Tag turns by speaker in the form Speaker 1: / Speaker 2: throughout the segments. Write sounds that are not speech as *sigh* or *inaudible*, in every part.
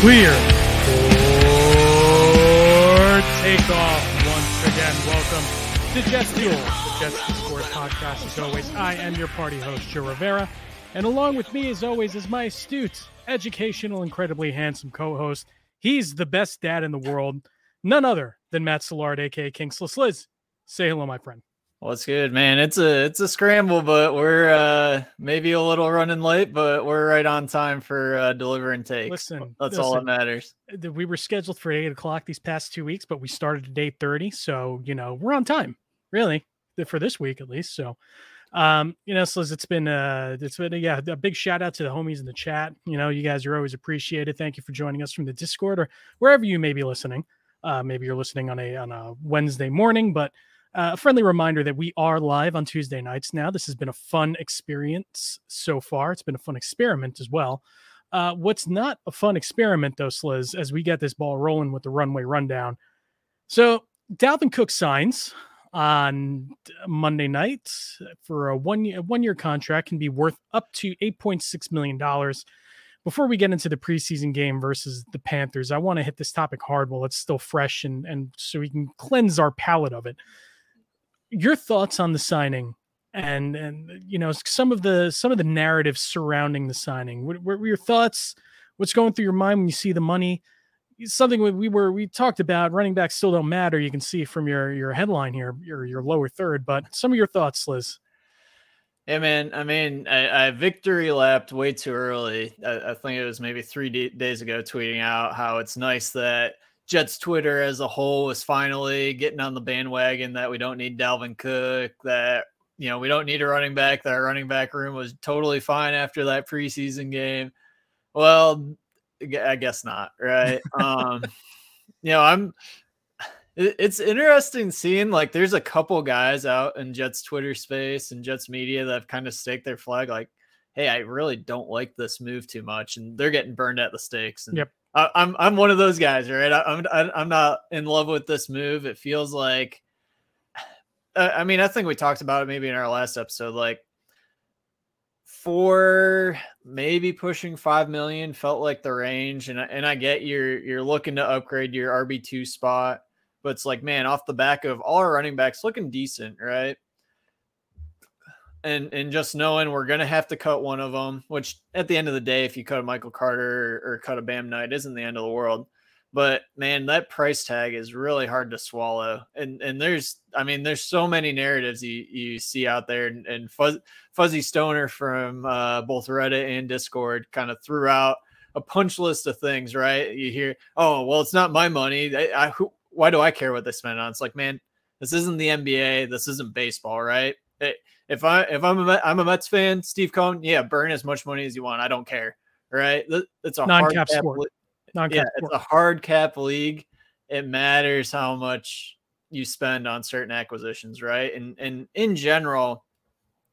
Speaker 1: clear for takeoff once again. Welcome to Jets Fuel, the Jets Discord podcast. As always, I am your party host, Joe Rivera. And along with me, as always, is my astute, educational, incredibly handsome co host. He's the best dad in the world, none other than Matt Soulard, aka Kingsless Sliz. Say hello, my friend.
Speaker 2: What's good, man? It's a it's a scramble, but we're uh maybe a little running late, but we're right on time for uh delivering takes.
Speaker 1: Listen,
Speaker 2: that's
Speaker 1: listen,
Speaker 2: all that matters.
Speaker 1: We were scheduled for eight o'clock these past two weeks, but we started at eight thirty, so you know we're on time, really, for this week at least. So, um, you know, so it's been uh it's been yeah a big shout out to the homies in the chat. You know, you guys are always appreciated. Thank you for joining us from the Discord or wherever you may be listening. Uh, maybe you're listening on a on a Wednesday morning, but uh, a friendly reminder that we are live on Tuesday nights now. This has been a fun experience so far. It's been a fun experiment as well. Uh, what's not a fun experiment, though, Sliz, as we get this ball rolling with the runway rundown. So, Dalvin Cook signs on Monday night for a one year, one year contract can be worth up to $8.6 million. Before we get into the preseason game versus the Panthers, I want to hit this topic hard while it's still fresh and, and so we can cleanse our palate of it your thoughts on the signing and and you know some of the some of the narratives surrounding the signing. What, what, were your thoughts? What's going through your mind when you see the money? Something we were we talked about. Running backs still don't matter you can see from your your headline here your your lower third but some of your thoughts liz.
Speaker 2: Yeah man i mean i, I victory lapped way too early. I, I, think it was maybe three d- days ago tweeting out how it's nice that Jets Twitter as a whole is finally getting on the bandwagon that we don't need Dalvin Cook, that you know we don't need a running back. That our running back room was totally fine after that preseason game. Well, I guess not, right? *laughs* um, you know, I'm. It's interesting seeing like there's a couple guys out in Jets Twitter space and Jets media that have kind of staked their flag, like, "Hey, I really don't like this move too much," and they're getting burned at the stakes. And
Speaker 1: yep
Speaker 2: I, I'm I'm one of those guys, right? I, I'm I'm not in love with this move. It feels like, *sighs* I mean, I think we talked about it maybe in our last episode. Like, four, maybe pushing five million felt like the range, and and I get you're you're looking to upgrade your RB two spot, but it's like, man, off the back of all our running backs looking decent, right? And and just knowing we're gonna have to cut one of them, which at the end of the day, if you cut a Michael Carter or, or cut a Bam Knight, isn't the end of the world. But man, that price tag is really hard to swallow. And and there's, I mean, there's so many narratives you, you see out there, and, and Fuzz, Fuzzy Stoner from uh, both Reddit and Discord kind of threw out a punch list of things. Right? You hear, oh, well, it's not my money. I, I who, why do I care what they spend on? It's like, man, this isn't the NBA. This isn't baseball, right? It, if I if I'm a I'm a Mets fan, Steve Cohen, yeah, burn as much money as you want. I don't care. Right? It's a
Speaker 1: non-cap sport.
Speaker 2: Li- non-cap yeah, sport. it's a hard cap league. It matters how much you spend on certain acquisitions, right? And and in general,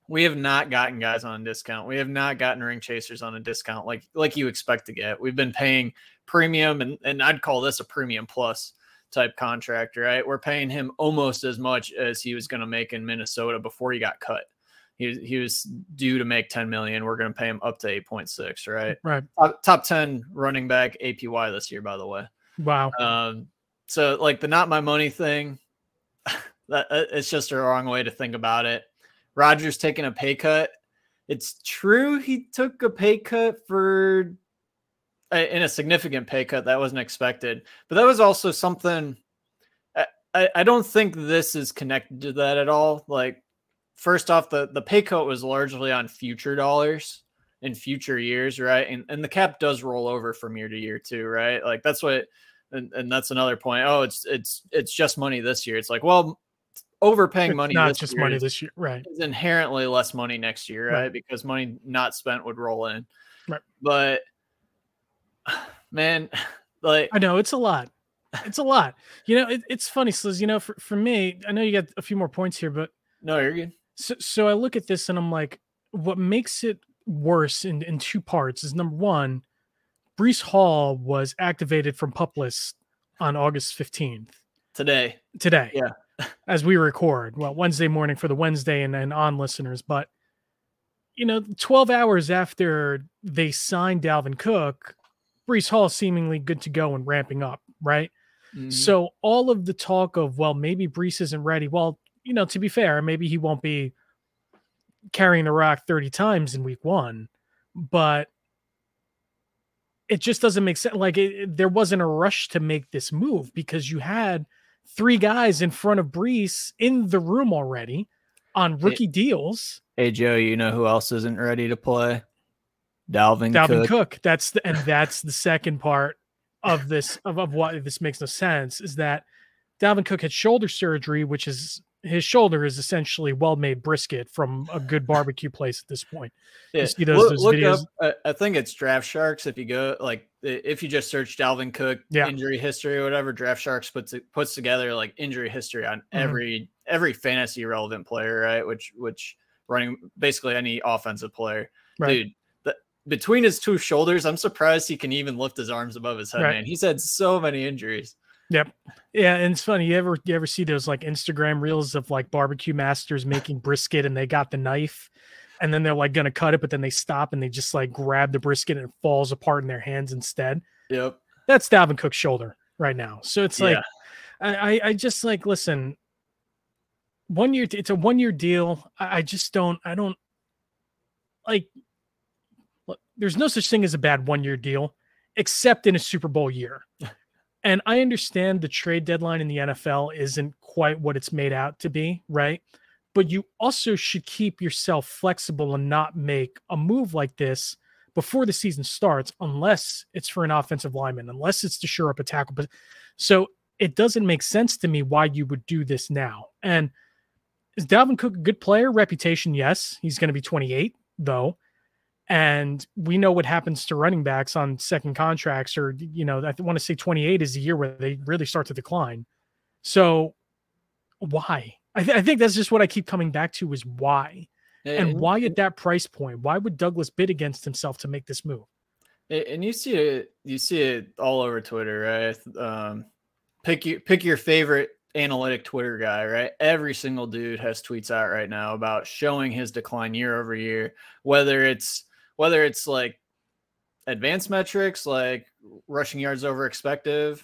Speaker 2: we have not gotten guys on a discount. We have not gotten ring chasers on a discount like like you expect to get. We've been paying premium and and I'd call this a premium plus type contract, right? We're paying him almost as much as he was going to make in Minnesota before he got cut. He, he was due to make 10 million. We're going to pay him up to 8.6, right?
Speaker 1: Right.
Speaker 2: Top, top 10 running back APY this year, by the way.
Speaker 1: Wow.
Speaker 2: Um, so like the not my money thing, *laughs* that uh, it's just a wrong way to think about it. Rodgers taking a pay cut. It's true he took a pay cut for in a significant pay cut that wasn't expected. But that was also something I, I don't think this is connected to that at all. Like, first off, the, the pay cut was largely on future dollars in future years, right? And and the cap does roll over from year to year too, right? Like that's what and, and that's another point. Oh, it's it's it's just money this year. It's like, well, overpaying
Speaker 1: it's
Speaker 2: money
Speaker 1: not just money this year, right?
Speaker 2: Is inherently less money next year, right? right? Because money not spent would roll in.
Speaker 1: Right.
Speaker 2: But *sighs* man, *sighs* like
Speaker 1: I know it's a lot. It's a lot. You know, it, it's funny, Sliz. You know, for, for me, I know you got a few more points here, but
Speaker 2: no, you're good.
Speaker 1: So, so I look at this and I'm like, what makes it worse in, in two parts is number one, Breece Hall was activated from pup list on August 15th.
Speaker 2: Today.
Speaker 1: Today.
Speaker 2: Yeah.
Speaker 1: as we record. Well, Wednesday morning for the Wednesday and, and on listeners. But, you know, 12 hours after they signed Dalvin Cook, Breece Hall seemingly good to go and ramping up, right?
Speaker 2: Mhm.
Speaker 1: So all of the talk of well, maybe Breece isn't ready. Well, you know, to be fair, maybe he won't be carrying the rock 30 times in week one, but it just doesn't make sense. Like it, it- there wasn't a rush to make this move because you had three guys in front of Breece in the room already on rookie deals.
Speaker 2: hey Joe, you know who else isn't ready to play? Dalvin,
Speaker 1: Dalvin
Speaker 2: Cook.
Speaker 1: Cook. That's the and that's the second part of this of, of why this makes no sense is that Dalvin Cook had shoulder surgery, which is his shoulder is essentially well-made brisket from a good barbecue place at this point.
Speaker 2: Yeah.
Speaker 1: see those-
Speaker 2: look,
Speaker 1: those
Speaker 2: look
Speaker 1: videos?
Speaker 2: up. I, I think it's Draft Sharks. If you go like if you just search Dalvin Cook
Speaker 1: Yeah.
Speaker 2: injury history or whatever, Draft Sharks puts it puts together like injury history on
Speaker 1: Mhm.
Speaker 2: every every fantasy relevant player, right? Which which running basically any offensive player,
Speaker 1: Right.
Speaker 2: dude. Between his two shoulders, I'm surprised he can even lift his arms above his head.
Speaker 1: Right.
Speaker 2: Man, he's had so many injuries. Yep.
Speaker 1: Yeah, and it's funny. You ever you ever see those like Instagram reels of like barbecue masters making brisket and they got the knife and then they're like gonna cut it, but then they stop and they just like grab the brisket and it falls apart in their hands instead.
Speaker 2: Yep.
Speaker 1: That's Dalvin Cook's shoulder right now. So it's like
Speaker 2: Yeah.
Speaker 1: I, I I just like listen. One year, it's a one year deal. I, I just don't. I don't like. There's no such thing as a bad one year deal, except in a Super Bowl year. *laughs* and I understand the trade deadline in the NFL isn't quite what it's made out to be, right? But you also should keep yourself flexible and not make a move like this before the season starts, unless it's for an offensive lineman, unless it's to shore up a tackle. But so it doesn't make sense to me why you would do this now. And is Dalvin Cook a good player? Reputation, yes. He's going to be 28, though. And we know what happens to running backs on second contracts, or, you know, I want to say 28 is the year where they really start to decline. So why? I, th- I think that's just what I keep coming back to is why. And why at that price point? Why would Douglas bid against himself to make this move?
Speaker 2: And you see it, you see it all over Twitter, right? Um, pick you pick your favorite analytic Twitter guy, right? Every single dude has tweets out right now about showing his decline year over year, whether it's whether it's like advanced metrics like rushing yards over expected,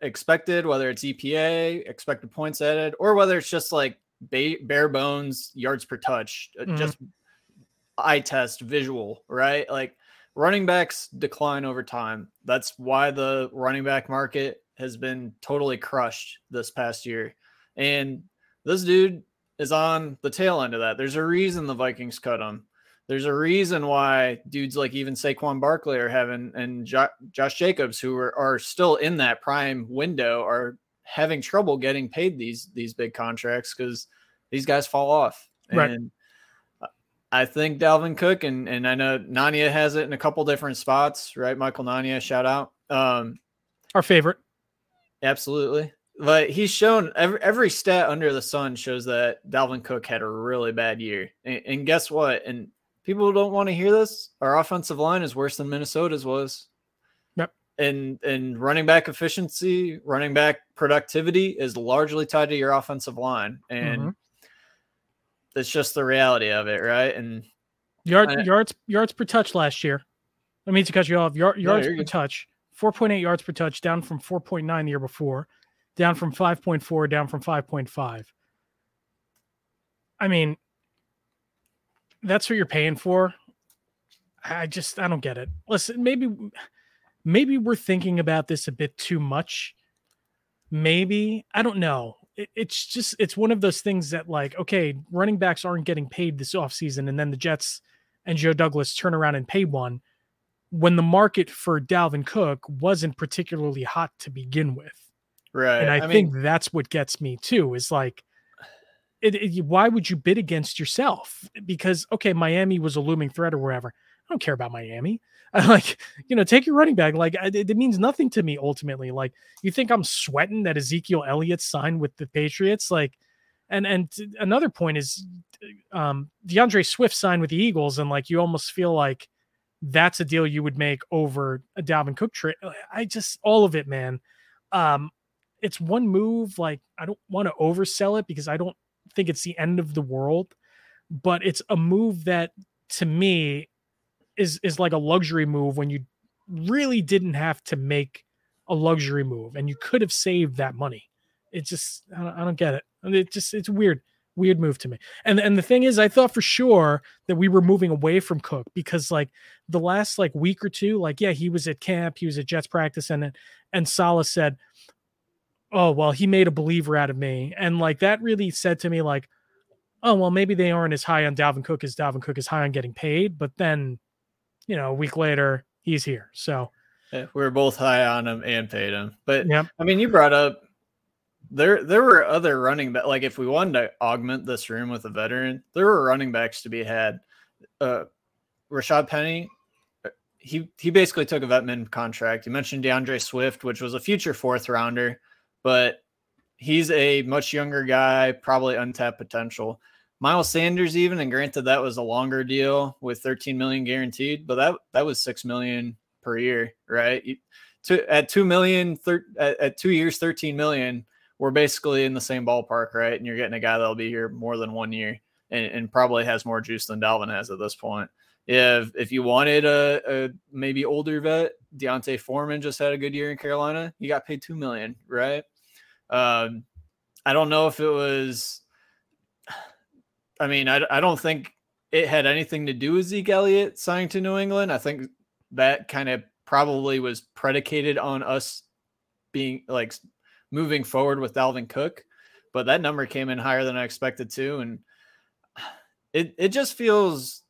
Speaker 2: expected, whether it's EPA, expected points added, or whether it's just like ba- bare bones yards per touch, uh,
Speaker 1: Mhm.
Speaker 2: just eye test visual, right? Like running backs decline over time. That's why the running back market has been totally crushed this past year. And this dude is on the tail end of that. There's a reason the Vikings cut him. There's a reason why dudes like even Saquon Barkley are having and jo- Josh Jacobs, who are, are still in that prime window, are having trouble getting paid these these big contracts because these guys fall off.
Speaker 1: Right.
Speaker 2: And I think Dalvin Cook and and I know Nania has it in a couple different spots, right? Michael Nania, shout out. Um,
Speaker 1: Our favorite.
Speaker 2: absolutely. But he's shown every every stat under the sun shows that Dalvin Cook had a really bad year. And, and guess what? And people don't want to hear this. Our offensive line is worse than Minnesota's was.
Speaker 1: Yep.
Speaker 2: And and running back efficiency, running back productivity is largely tied to your offensive line. And
Speaker 1: Mhm.
Speaker 2: that's just the reality of it, right? And
Speaker 1: Yard,
Speaker 2: I-
Speaker 1: yards yards per touch last year. I mean to cut you off. Yard, yards
Speaker 2: you're
Speaker 1: per touch. 4.8 yards per touch, down from 4.9 the year before, down from 5.4, down from 5.5. I mean, that's what you're paying for. I just I don't get it. Listen, maybe maybe we're thinking about this a bit too much. Maybe I don't know. It, it's just it's one of those things that like okay, running backs aren't getting paid this offseason, and then the Jets and Joe Douglas turn around and pay one when the market for Dalvin Cook wasn't particularly hot to begin with.
Speaker 2: right.
Speaker 1: And I,
Speaker 2: mean,
Speaker 1: think that's what gets me too is like, it, it- why would you bid against yourself? Because, okay, Miami was a looming threat or wherever. I don't care about Miami. *laughs* I like, you know, take your running back. Like, it, it means nothing to me ultimately. Like, you think I'm sweating that Ezekiel Elliott signed with the Patriots? Like, and and another point is, um, DeAndre Swift signed with the Eagles, and like, you almost feel like that's a deal you would make over a Dalvin Cook trade. I just all of it, man. Um, it's one move. Like I don't want to oversell it because I don't think it's the end of the world, but it's a move that to me is is like a luxury move when you really didn't have to make a luxury move and you could have saved that money. It just I don't, I don't get it. It just it's weird weird move to me. And and the thing is, I thought for sure that we were moving away from Cook because like the last like week or two, like yeah, he was at camp, he was at Jets practice, and and Saleh said, "Oh well, he made a believer out of me," and like that really said to me like, "Oh well, maybe they aren't as high on Dalvin Cook as Dalvin Cook is high on getting paid," but then, you know, a week later he's here, so.
Speaker 2: Yeah, we were both high on him and paid him, but yeah, I mean, you brought up there there were other running back like if we wanted to augment this room with a veteran, there were running backs to be had. Uh Rashad Penny, uh, he he basically took a vetman contract. You mentioned deandre Swift, which was a future fourth rounder, but he's a much younger guy, probably untapped potential. Miles Sanders, even, and granted that was a longer deal with 13 million guaranteed, but that that was six million per year, right? To, at two million, thir, at, at two years, 13 million we're basically in the same ballpark, right? And you're getting a guy that'll be here more than one year and, and probably has more juice than Dalvin has at this point. If if you wanted a, a maybe older vet, D'Onta Foreman just had a good year in Carolina. You got paid two million, right? Um, I don't know if it was. I mean, I, I don't think it had anything to do with Zeke Elliott signing to New England. I think that kind of probably was predicated on us being like moving forward with Dalvin Cook, but that number came in higher than I expected to, and it it just feels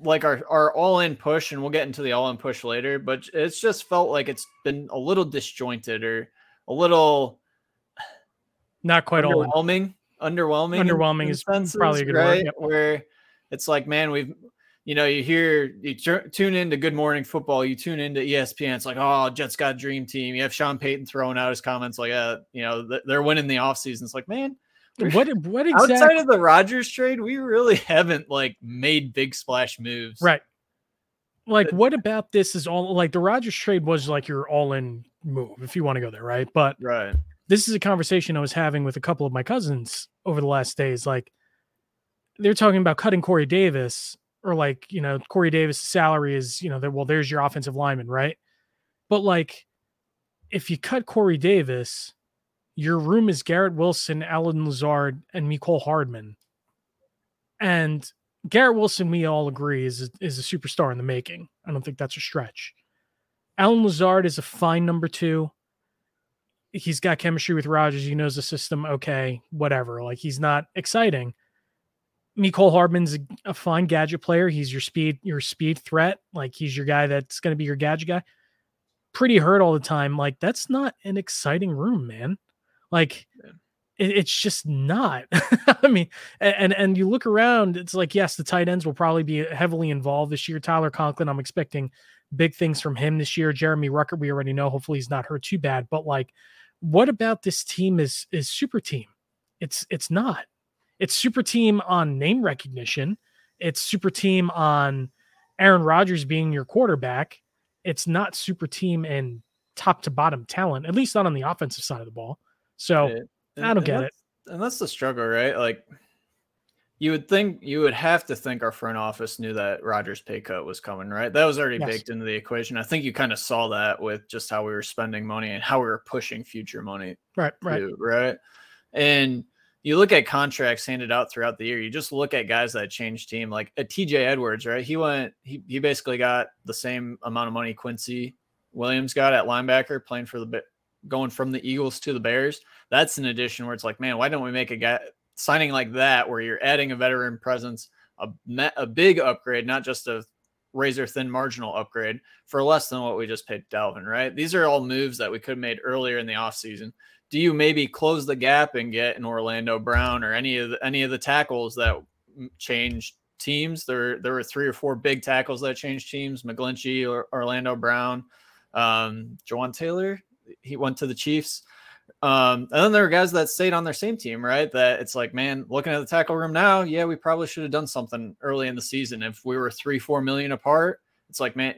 Speaker 2: like our our all in push, and we'll get into the all in push later, but it's just felt like it's been a little disjointed or a little
Speaker 1: not quite
Speaker 2: underwhelming. Underwhelming.
Speaker 1: Underwhelming is senses, probably a good right? word. Yep.
Speaker 2: Where it's like, man, we've you know, you hear you t- tune into Good Morning Football, you tune into ESPN. It's like, oh, Jets got dream team. You have Sean Payton throwing out his comments like, uh, you know, th- they're winning the offseason. It's like, man,
Speaker 1: what what exactly? *laughs*
Speaker 2: outside of the Rodgers trade, we really haven't like made big splash moves,
Speaker 1: right? Like, what about this is all like the Rodgers trade was like your all in move if you want to go there, right? But
Speaker 2: right,
Speaker 1: this is a conversation I was having with a couple of my cousins over the last days. Like, they're talking about cutting Corey Davis or like you know Corey Davis' salary is you know well there's your offensive lineman right, but like if you cut Corey Davis, your room is Garrett Wilson, Allen Lazard, and Mecole Hardman, and Garrett Wilson we all agree is is a superstar in the making. I don't think that's a stretch. Allen Lazard is a fine number two. He's got chemistry with Rodgers. He knows the system. Okay, whatever. Like he's not exciting. Mecole Hardman's a, fine gadget player. He's your speed, your speed threat. Like he's your guy that's going to be your gadget guy. Pretty hurt all the time. Like that's not an exciting room, man. Like it, it's just not. *laughs* I mean, and and you look around, it's like yes, the tight ends will probably be heavily involved this year. Tyler Conklin, I'm expecting big things from him this year. Jeremy Ruckert, we already know. Hopefully, he's not hurt too bad. But like, what about this team is is super team? It's it's not it's super team on name recognition. It's super team on Aaron Rodgers being your quarterback. It's not super team in top to bottom talent, at least not on the offensive side of the ball. So and, I don't get it.
Speaker 2: And that's the struggle, right? Like you would think you would have to think our front office knew that Rodgers' pay cut was coming, right? That was already yes. baked into the equation. I think you kind of saw that with just how we were spending money and how we were pushing future money.
Speaker 1: Right, right.
Speaker 2: right. And you look at contracts handed out throughout the year. You just look at guys that changed team, like uh, a TJ Edwards, right? He went, he, he basically got the same amount of money Quincy Williams got at linebacker playing for the going from the Eagles to the Bears. That's an addition where it's like, man, why don't we make a guy signing like that where you're adding a veteran presence, a, a big upgrade, not just a razor thin marginal upgrade for less than what we just paid Dalvin, right? These are all moves that we could have made earlier in the offseason do you maybe close the gap and get an Orlando Brown or any of the, any of the tackles that changed teams? There there were three or four big tackles that changed teams: McGlinchey, or Orlando Brown, um, Jawaan Taylor. He went to the Chiefs. Um, and then there are guys that stayed on their same team, right? That it's like, man, looking at the tackle room now, yeah, we probably should have done something early in the season. If we were three, four million apart, it's like, man,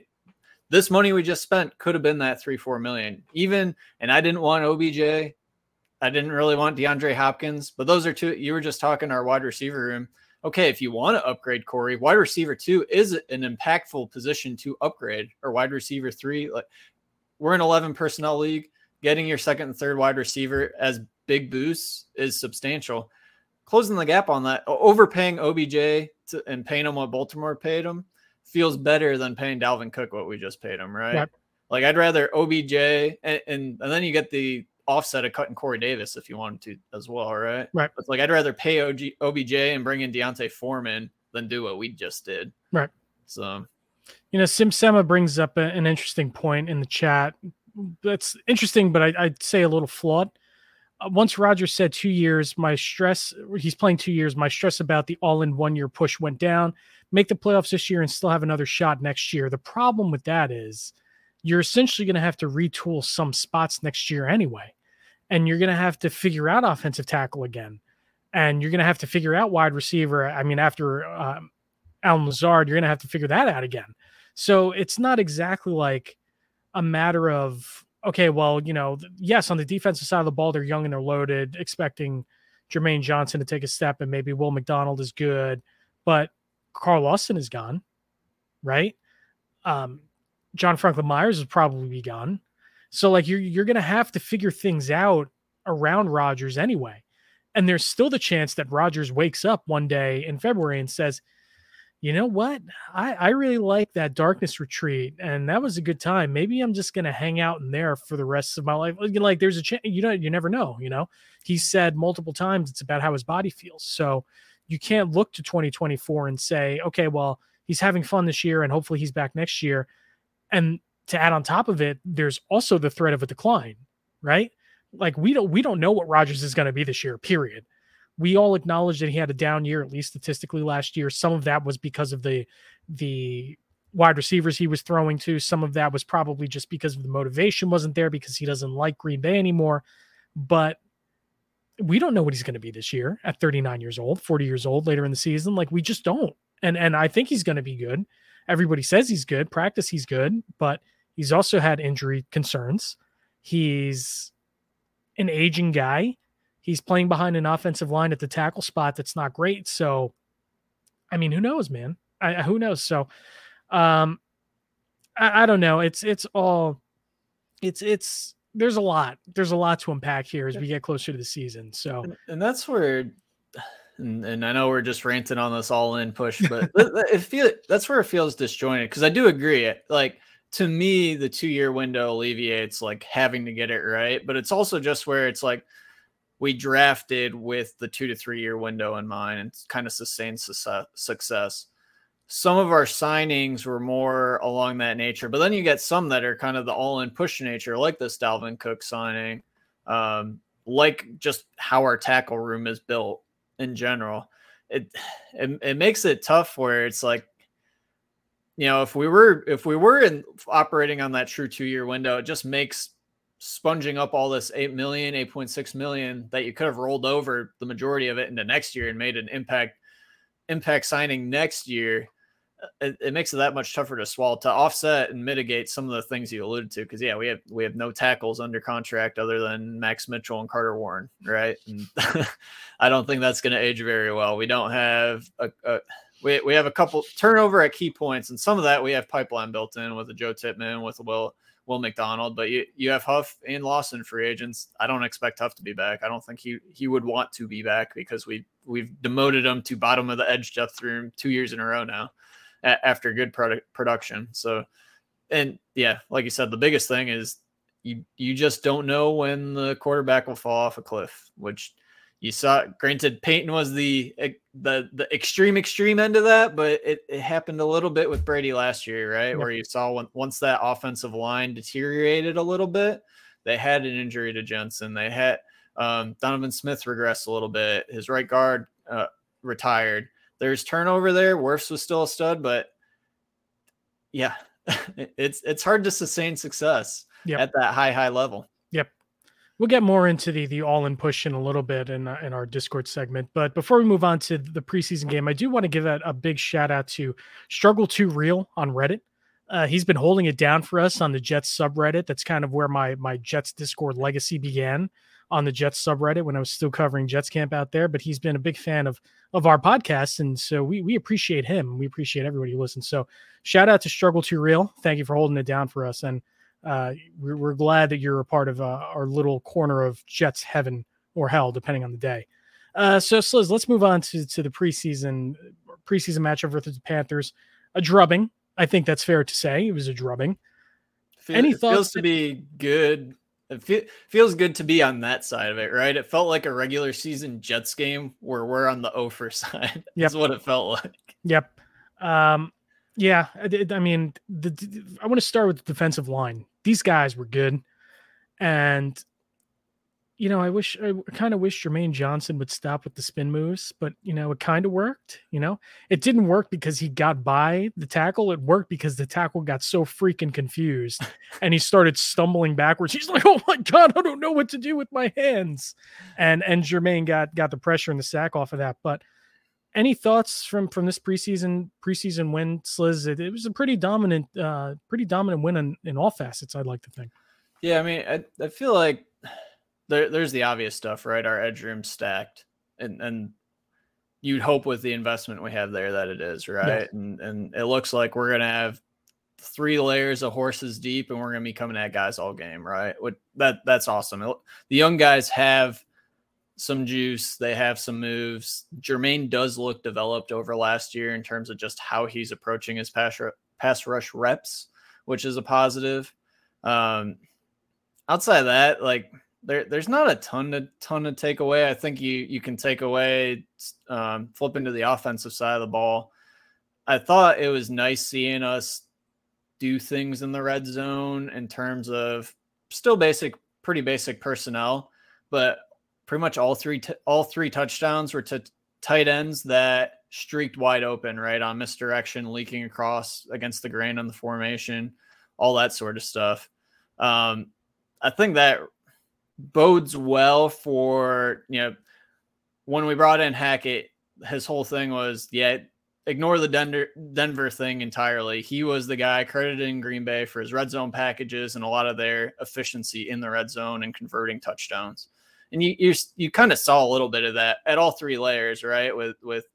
Speaker 2: this money we just spent could have been that three, four million. Even, and I didn't want OBJ. I didn't really want DeAndre Hopkins, but those are two. You were just talking our wide receiver room. okay, if you want to upgrade Corey, wide receiver two is an impactful position to upgrade, or wide receiver three. Like we're an 11 personnel league. Getting your second and third wide receiver as big boosts is substantial. Closing the gap on that, overpaying OBJ to, and paying him what Baltimore paid him feels better than paying Dalvin Cook what we just paid him, right? Yep. Like I'd rather OBJ and, and, and then you get the offset of cutting Corey Davis if you wanted to as well, right?
Speaker 1: Right.
Speaker 2: But like I'd rather pay OG, OBJ and bring in D'Onta Foreman than do what we just did.
Speaker 1: Right.
Speaker 2: So,
Speaker 1: you know, Sim Sema brings up a, an interesting point in the chat. That's interesting, but I, would say a little flawed. Uh, once Roger said two years, my stress, he's playing two years, my stress about the all in one year push went down. Make the playoffs this year and still have another shot next year. The problem with that is you're essentially going to have to retool some spots next year anyway. And you're going to have to figure out offensive tackle again. And you're going to have to figure out wide receiver. I mean, after um, Allen Lazard, you're going to have to figure that out again. So it's not exactly like a matter of, okay, well, you know, yes, on the defensive side of the ball, they're young and they're loaded, expecting Jermaine Johnson to take a step and maybe Will McDonald is good, but Carl Lawson is gone, right? Um, John Franklin Myers will probably be gone. So like you're you're gonna have to figure things out around Rodgers anyway. And there's still the chance that Rodgers wakes up one day in February and says, you know what? I, I really like that darkness retreat, and that was a good time. Maybe I'm just gonna hang out in there for the rest of my life. Like there's a chance, you know, you never know. You know, he said multiple times it's about how his body feels. So you can't look to 2024 and say, okay, well, he's having fun this year, and hopefully he's back next year. And to add on top of it, there's also the threat of a decline, right? Like we don't we don't know what Rodgers is going to be this year, period. We all acknowledge that he had a down year, at least statistically last year. Some of that was because of the the wide receivers he was throwing to. Some of that was probably just because the motivation wasn't there because he doesn't like Green Bay anymore. But we don't know what he's going to be this year at 39 years old, 40 years old later in the season. Like we just don't. And and I think he's going to be good everybody says he's good. Practice, he's good, but he's also had injury concerns. He's an aging guy. He's playing behind an offensive line at the tackle spot that's not great. So, I mean, who knows, man? I, who knows? So, um, I, I don't know. It's it's all, it's it's there's a lot. There's a lot to unpack here as we get closer to the season. So,
Speaker 2: and, and that's where and, and I know we're just ranting on this all in push, but *laughs* it feel that's where it feels disjointed because I do agree. Like to me, the two year window alleviates like having to get it right, but it's also just where it's like we drafted with the two to three year window in mind and kind of sustained success. Some of our signings were more along that nature, but then you get some that are kind of the all in push nature, like this Dalvin Cook signing, um, like just how our tackle room is built in general. It, it it makes it tough where it's like you know if we were if we were in operating on that true two year window it just makes sponging up all this 8 million 8.6 million that you could have rolled over the majority of it into next year and made an impact impact signing next year uh, it, it, makes it that much tougher to swallow to offset and mitigate some of the things you alluded to. Because yeah, we have we have no tackles under contract other than Max Mitchell and Carter Warren, right? And *laughs* I don't think that's going to age very well. We don't have a, a, we we have a couple turnover at key points, and some of that we have pipeline built in with a Joe Tippmann, with a Will Will McDonald. But you you have Huff and Lawson free agents. I don't expect Huff to be back. I don't think he he would want to be back because we we've demoted him to bottom of the edge depth room two years in a row now a- after good product production. So, and yeah, like you said, the biggest thing is you you just don't know when the quarterback will fall off a cliff, which you saw. Granted, Peyton was the the the extreme extreme end of that, but it, it happened a little bit with Brady last year, right? Yeah. Where you saw when, once that offensive line deteriorated a little bit, they had an injury to Jensen. They had um, Donovan Smith regressed a little bit. His right guard uh, retired there's turnover there. Wirfs was still a stud, but yeah, *laughs* it's it's hard to sustain success yep. at that high high level.
Speaker 1: We'll get more into the the all in push in a little bit in uh, in our Discord segment, but before we move on to the preseason game, I do want to give a, a big shout out to Struggle Too Real on Reddit. Uh, he's been holding it down for us on the Jets subreddit. That's kind of where my my Jets Discord legacy began on the Jets subreddit when I was still covering Jets camp out there. But he's been a big fan of of our podcast, and so we we appreciate him. We appreciate everybody who listens. So shout out to Struggle Too Real. Thank you for holding it down for us, and uh, we're, we're glad that you're a part of uh, our little corner of Jets heaven or hell, depending on the day. Uh, so, Sliz, let's move on to to the preseason preseason matchup versus the Panthers. A drubbing, I think that's fair to say. It was a drubbing.
Speaker 2: Feel, Any thoughts? Feels to be good. It fe- feels good to be on that side of it, right? It felt like a regular season Jets game where we're on the over *laughs* side. Yep. That's what it felt like.
Speaker 1: Yep. Um, yeah, I, I mean, the, the, I want to start with the defensive line. These guys were good, and you know, I wish I kind of wish Jermaine Johnson would stop with the spin moves, but you know, it kind of worked. You know, it didn't work because he got by the tackle. It worked because the tackle got so freaking confused *laughs* and he started stumbling backwards. He's like, "Oh my god, I don't know what to do with my hands," and and Jermaine got got the pressure and the sack off of that. But any thoughts from from this preseason preseason win, Sliz? It, it was a pretty dominant, uh, pretty dominant win in, in all facets. I'd like to think.
Speaker 2: Yeah, I mean, I, I feel like there, there's the obvious stuff, right? Our edge room stacked, and and you'd hope with the investment we have there that it is right, and and it looks like we're gonna have three layers of horses deep, and we're gonna be coming at guys all game, right? What that that's awesome. The young guys have some juice, they have some moves. Jermaine does look developed over last year in terms of just how he's approaching his pass pass rush reps, which is a positive. Um, outside of that, like there there's not a ton to ton to take away. I think you you can take away um, flipping to the offensive side of the ball. I thought it was nice seeing us do things in the red zone in terms of still basic, pretty basic personnel, but pretty much all three t- all three touchdowns were to tight ends that streaked wide open, right on misdirection, leaking across against the grain on the formation, all that sort of stuff. Um, I think that bodes well for you know when we brought in Hackett. His whole thing was yeah, ignore the Denver Denver thing entirely. He was the guy credited in Green Bay for his red zone packages and a lot of their efficiency in the red zone and converting touchdowns. And you you you kind of saw a little bit of that at all three layers, right? With with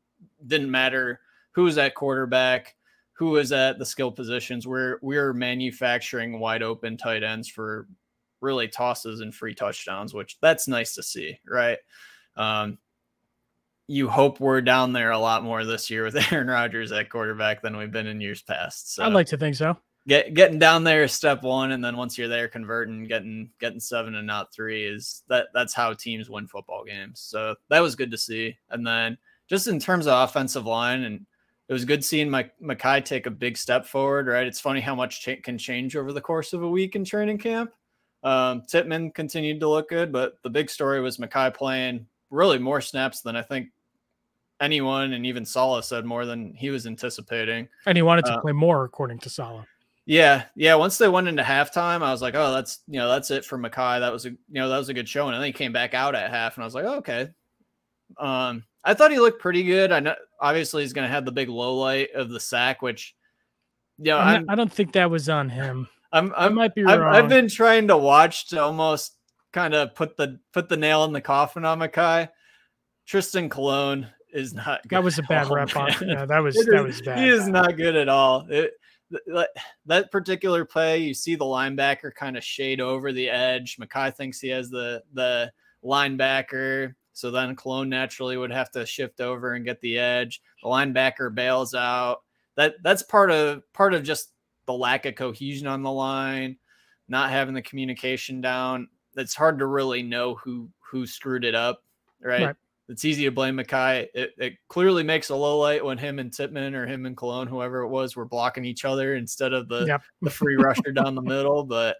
Speaker 2: didn't matter who was at quarterback, who was at the skill positions. We're we're manufacturing wide open tight ends for really tosses and free touchdowns, which that's nice to see, right? Um, you hope we're down there a lot more this year with *laughs* Aaron Rodgers at quarterback than we've been in years past.
Speaker 1: So I'd like to think so.
Speaker 2: Get, getting down there is step one, and then once you're there, converting, getting getting seven and not three is that that's how teams win football games. So that was good to see. And then just in terms of offensive line, and it was good seeing my Mekhi take a big step forward. Right, it's funny how much can change over the course of a week in training camp. Um, continued to look good, but the big story was Mekhi playing really more snaps than I think anyone and even Saleh said more than he was anticipating.
Speaker 1: And he wanted to uh, play more, according to Saleh.
Speaker 2: Yeah, yeah. Once they went into halftime, I was like, "Oh, that's you know, that's it for Mekhi. That was a you know, that was a good showing." And then he came back out at half, and I was like, oh, "Okay." Um, I thought he looked pretty good. I know, obviously, he's going to have the big low light of the sack, which,
Speaker 1: yeah, you know, I don't think that was on him.
Speaker 2: I'm, I might be wrong. I've, I've been trying to watch to almost kind of put the put the nail in the coffin on Mekhi. Trystan Colon is not.
Speaker 1: That was a bad all, *laughs* rep on. Yeah, that was that was bad.
Speaker 2: He is not good at all. It, that particular play, you see the linebacker kind of shade over the edge. Mekhi thinks he has the the linebacker, so then Colon naturally would have to shift over and get the edge. The linebacker bails out. That that's part of part of just the lack of cohesion on the line, not having the communication down. It's hard to really know who who screwed it up, right? right. It's easy to blame Mekhi. It, it clearly makes a low light when him and Tippmann or him and Colon, whoever it was, were blocking each other instead of the yep. the free rusher down the middle. But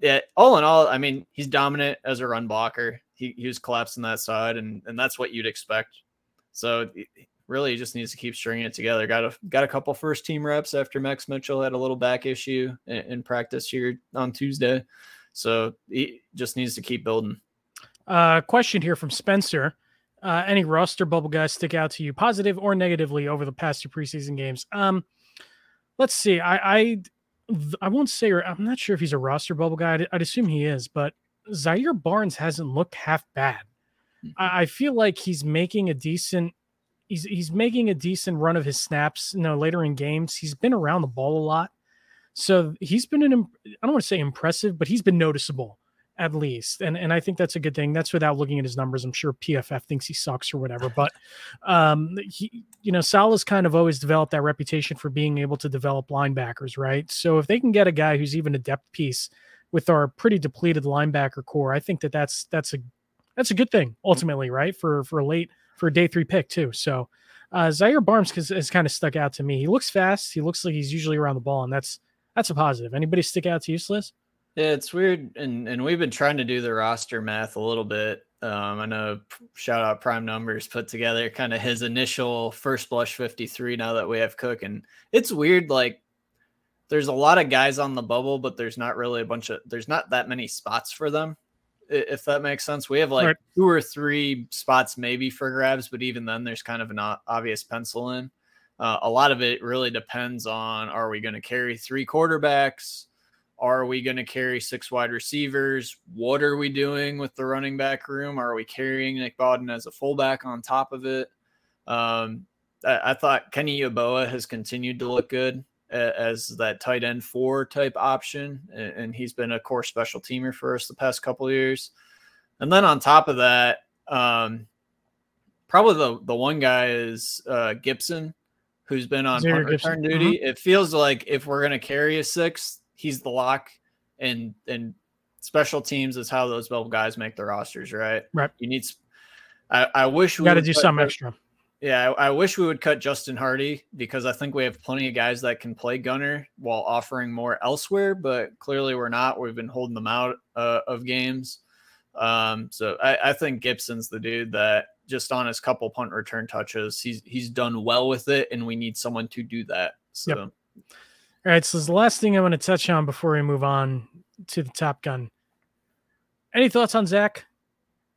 Speaker 2: yeah, all in all, I mean, he's dominant as a run blocker. He, he was collapsing that side, and and that's what you'd expect. So really he just needs to keep stringing it together. Got a got a couple first team reps after Max Mitchell had a little back issue in, in practice here on Tuesday, so he just needs to keep building.
Speaker 1: Uh, question here from Spencer. Uh, any roster bubble guys stick out to you, positive or negatively, over the past two preseason games? Um, let's see. I I, I won't say. I'm not sure if he's a roster bubble guy. I'd, I'd assume he is, but Zaire Barnes hasn't looked half bad. Mm-hmm. I, I feel like he's making a decent he's he's making a decent run of his snaps. You know, later in games, he's been around the ball a lot, so he's been an I don't want to say impressive, but he's been noticeable at least, and and I think that's a good thing. That's without looking at his numbers. I'm sure PFF thinks he sucks or whatever, but um, he you know Saleh's kind of always developed that reputation for being able to develop linebackers, right? So if they can get a guy who's even a depth piece with our pretty depleted linebacker corps, I think that that's that's a that's a good thing ultimately, right? For for late for a day three pick too. So uh, Zaire Barnes has, has kind of stuck out to me. He looks fast. He looks like he's usually around the ball, and that's that's a positive. Anybody stick out to Sliz?
Speaker 2: Yeah, it's weird, and and we've been trying to do the roster math a little bit. Um, I know shout out Prime Numbers put together kind of his initial first blush 53 now that we have Cook, and it's weird. Like there's a lot of guys on the bubble, but there's not really a bunch of there's not that many spots for them if that makes sense. We have like right. two or three spots maybe for grabs, but even then, there's kind of an obvious pencil in. Uh, a lot of it really depends on are we going to carry three quarterbacks? Are we going to carry six wide receivers? What are we doing with the running back room? Are we carrying Nick Bawden as a fullback on top of it? Um, I, I thought Kenny Yeboah has continued to look good as that tight end four type option, and he's been a core special teamer for us the past couple years. And then on top of that, um, probably the the one guy is uh, Gipson, who's been on punt return duty. Mm-hmm. It feels like if we're gonna carry a six, he's the lock, and and special teams is how those 12 guys make the rosters, right?
Speaker 1: Right.
Speaker 2: You need. I, I wish
Speaker 1: we got to do some extra.
Speaker 2: Yeah, I, I, wish we would cut Justin Hardy because I think we have plenty of guys that can play gunner while offering more elsewhere, but clearly we're not. We've been holding them out uh, of games. Um, so I, I, think Gipson's the dude that just on his couple punt return touches, he's he's done well with it, and we need someone to do that. So, yep.
Speaker 1: All right. So the last thing I want to touch on before we move on to the Top Gun. Any thoughts on Zach?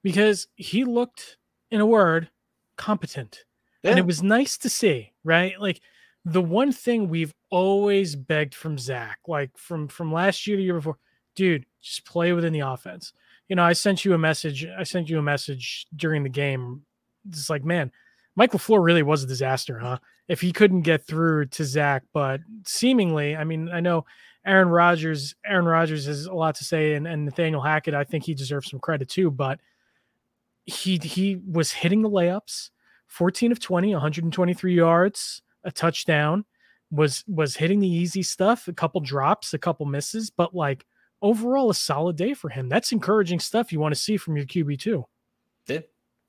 Speaker 1: Because he looked, in a word, competent. Yeah. And it was nice to see, right? Like the one thing we've always begged from Zach, like from from last year to year before, dude, just play within the offense. You know, I sent you a message. I sent you a message during the game. It's like, man, Michael LaFleur really was a disaster, huh? If he couldn't get through to Zach, but seemingly, I mean, I know Aaron Rodgers, Aaron Rodgers has a lot to say, and, and Nathaniel Hackett, I think he deserves some credit too, but he he was hitting the layups 14 of 20, 123 yards, a touchdown. Was was hitting the easy stuff, a couple drops, a couple misses, but like overall a solid day for him. That's encouraging stuff you want to see from your QB too.
Speaker 2: Yeah,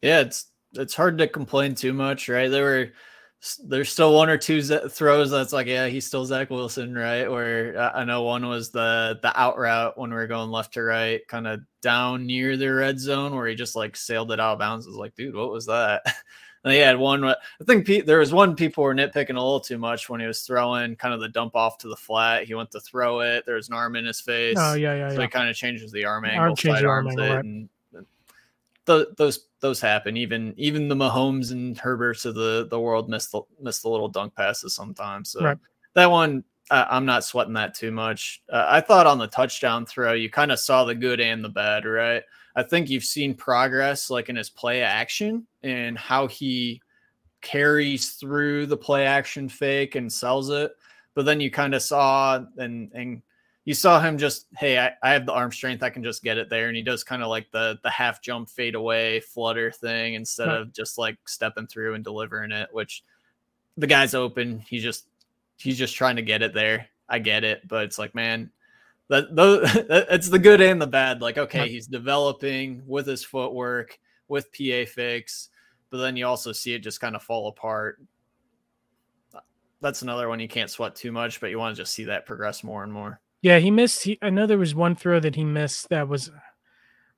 Speaker 2: yeah, it's it's hard to complain too much, right? There were there's still one or two throws that's like, yeah, he's still Zach Wilson, right? Where uh, I know one was the the out route when we were going left to right, kind of down near the red zone, where he just like sailed it out of bounds. It was like, dude, what was that? *laughs* And he had one. Uh, I think Pete, there was one people were nitpicking a little too much when he was throwing kind of the dump off to the flat. He went to throw it. There was an arm in his face.
Speaker 1: Oh yeah, yeah.
Speaker 2: So
Speaker 1: yeah.
Speaker 2: he kind of changes the arm angle. Arm changes arm angle. Right. And th- those those happen. Even even the Mahomes and Herberts of the the world miss the miss the little dunk passes sometimes. So right. that one I'm not sweating that too much. Uh, I thought on the touchdown throw, you kind of saw the good and the bad, right? I think you've seen progress like in his play action and how he carries through the play action fake and sells it. But then you kind of saw and and you saw him just, hey, I, I have the arm strength, I can just get it there. And he does kind of like the the half jump fade away flutter thing instead right. of just like stepping through and delivering it, which the guy's open. He just he's just trying to get it there. I get it, but it's like, man, *laughs* that those it's the good and the bad. Like, okay, he's developing with his footwork, with PA fix, but then you also see it just kind of fall apart. That's another one you can't sweat too much, but you want to just see that progress more and more.
Speaker 1: Yeah, he missed. He, I know there was one throw that he missed that was, I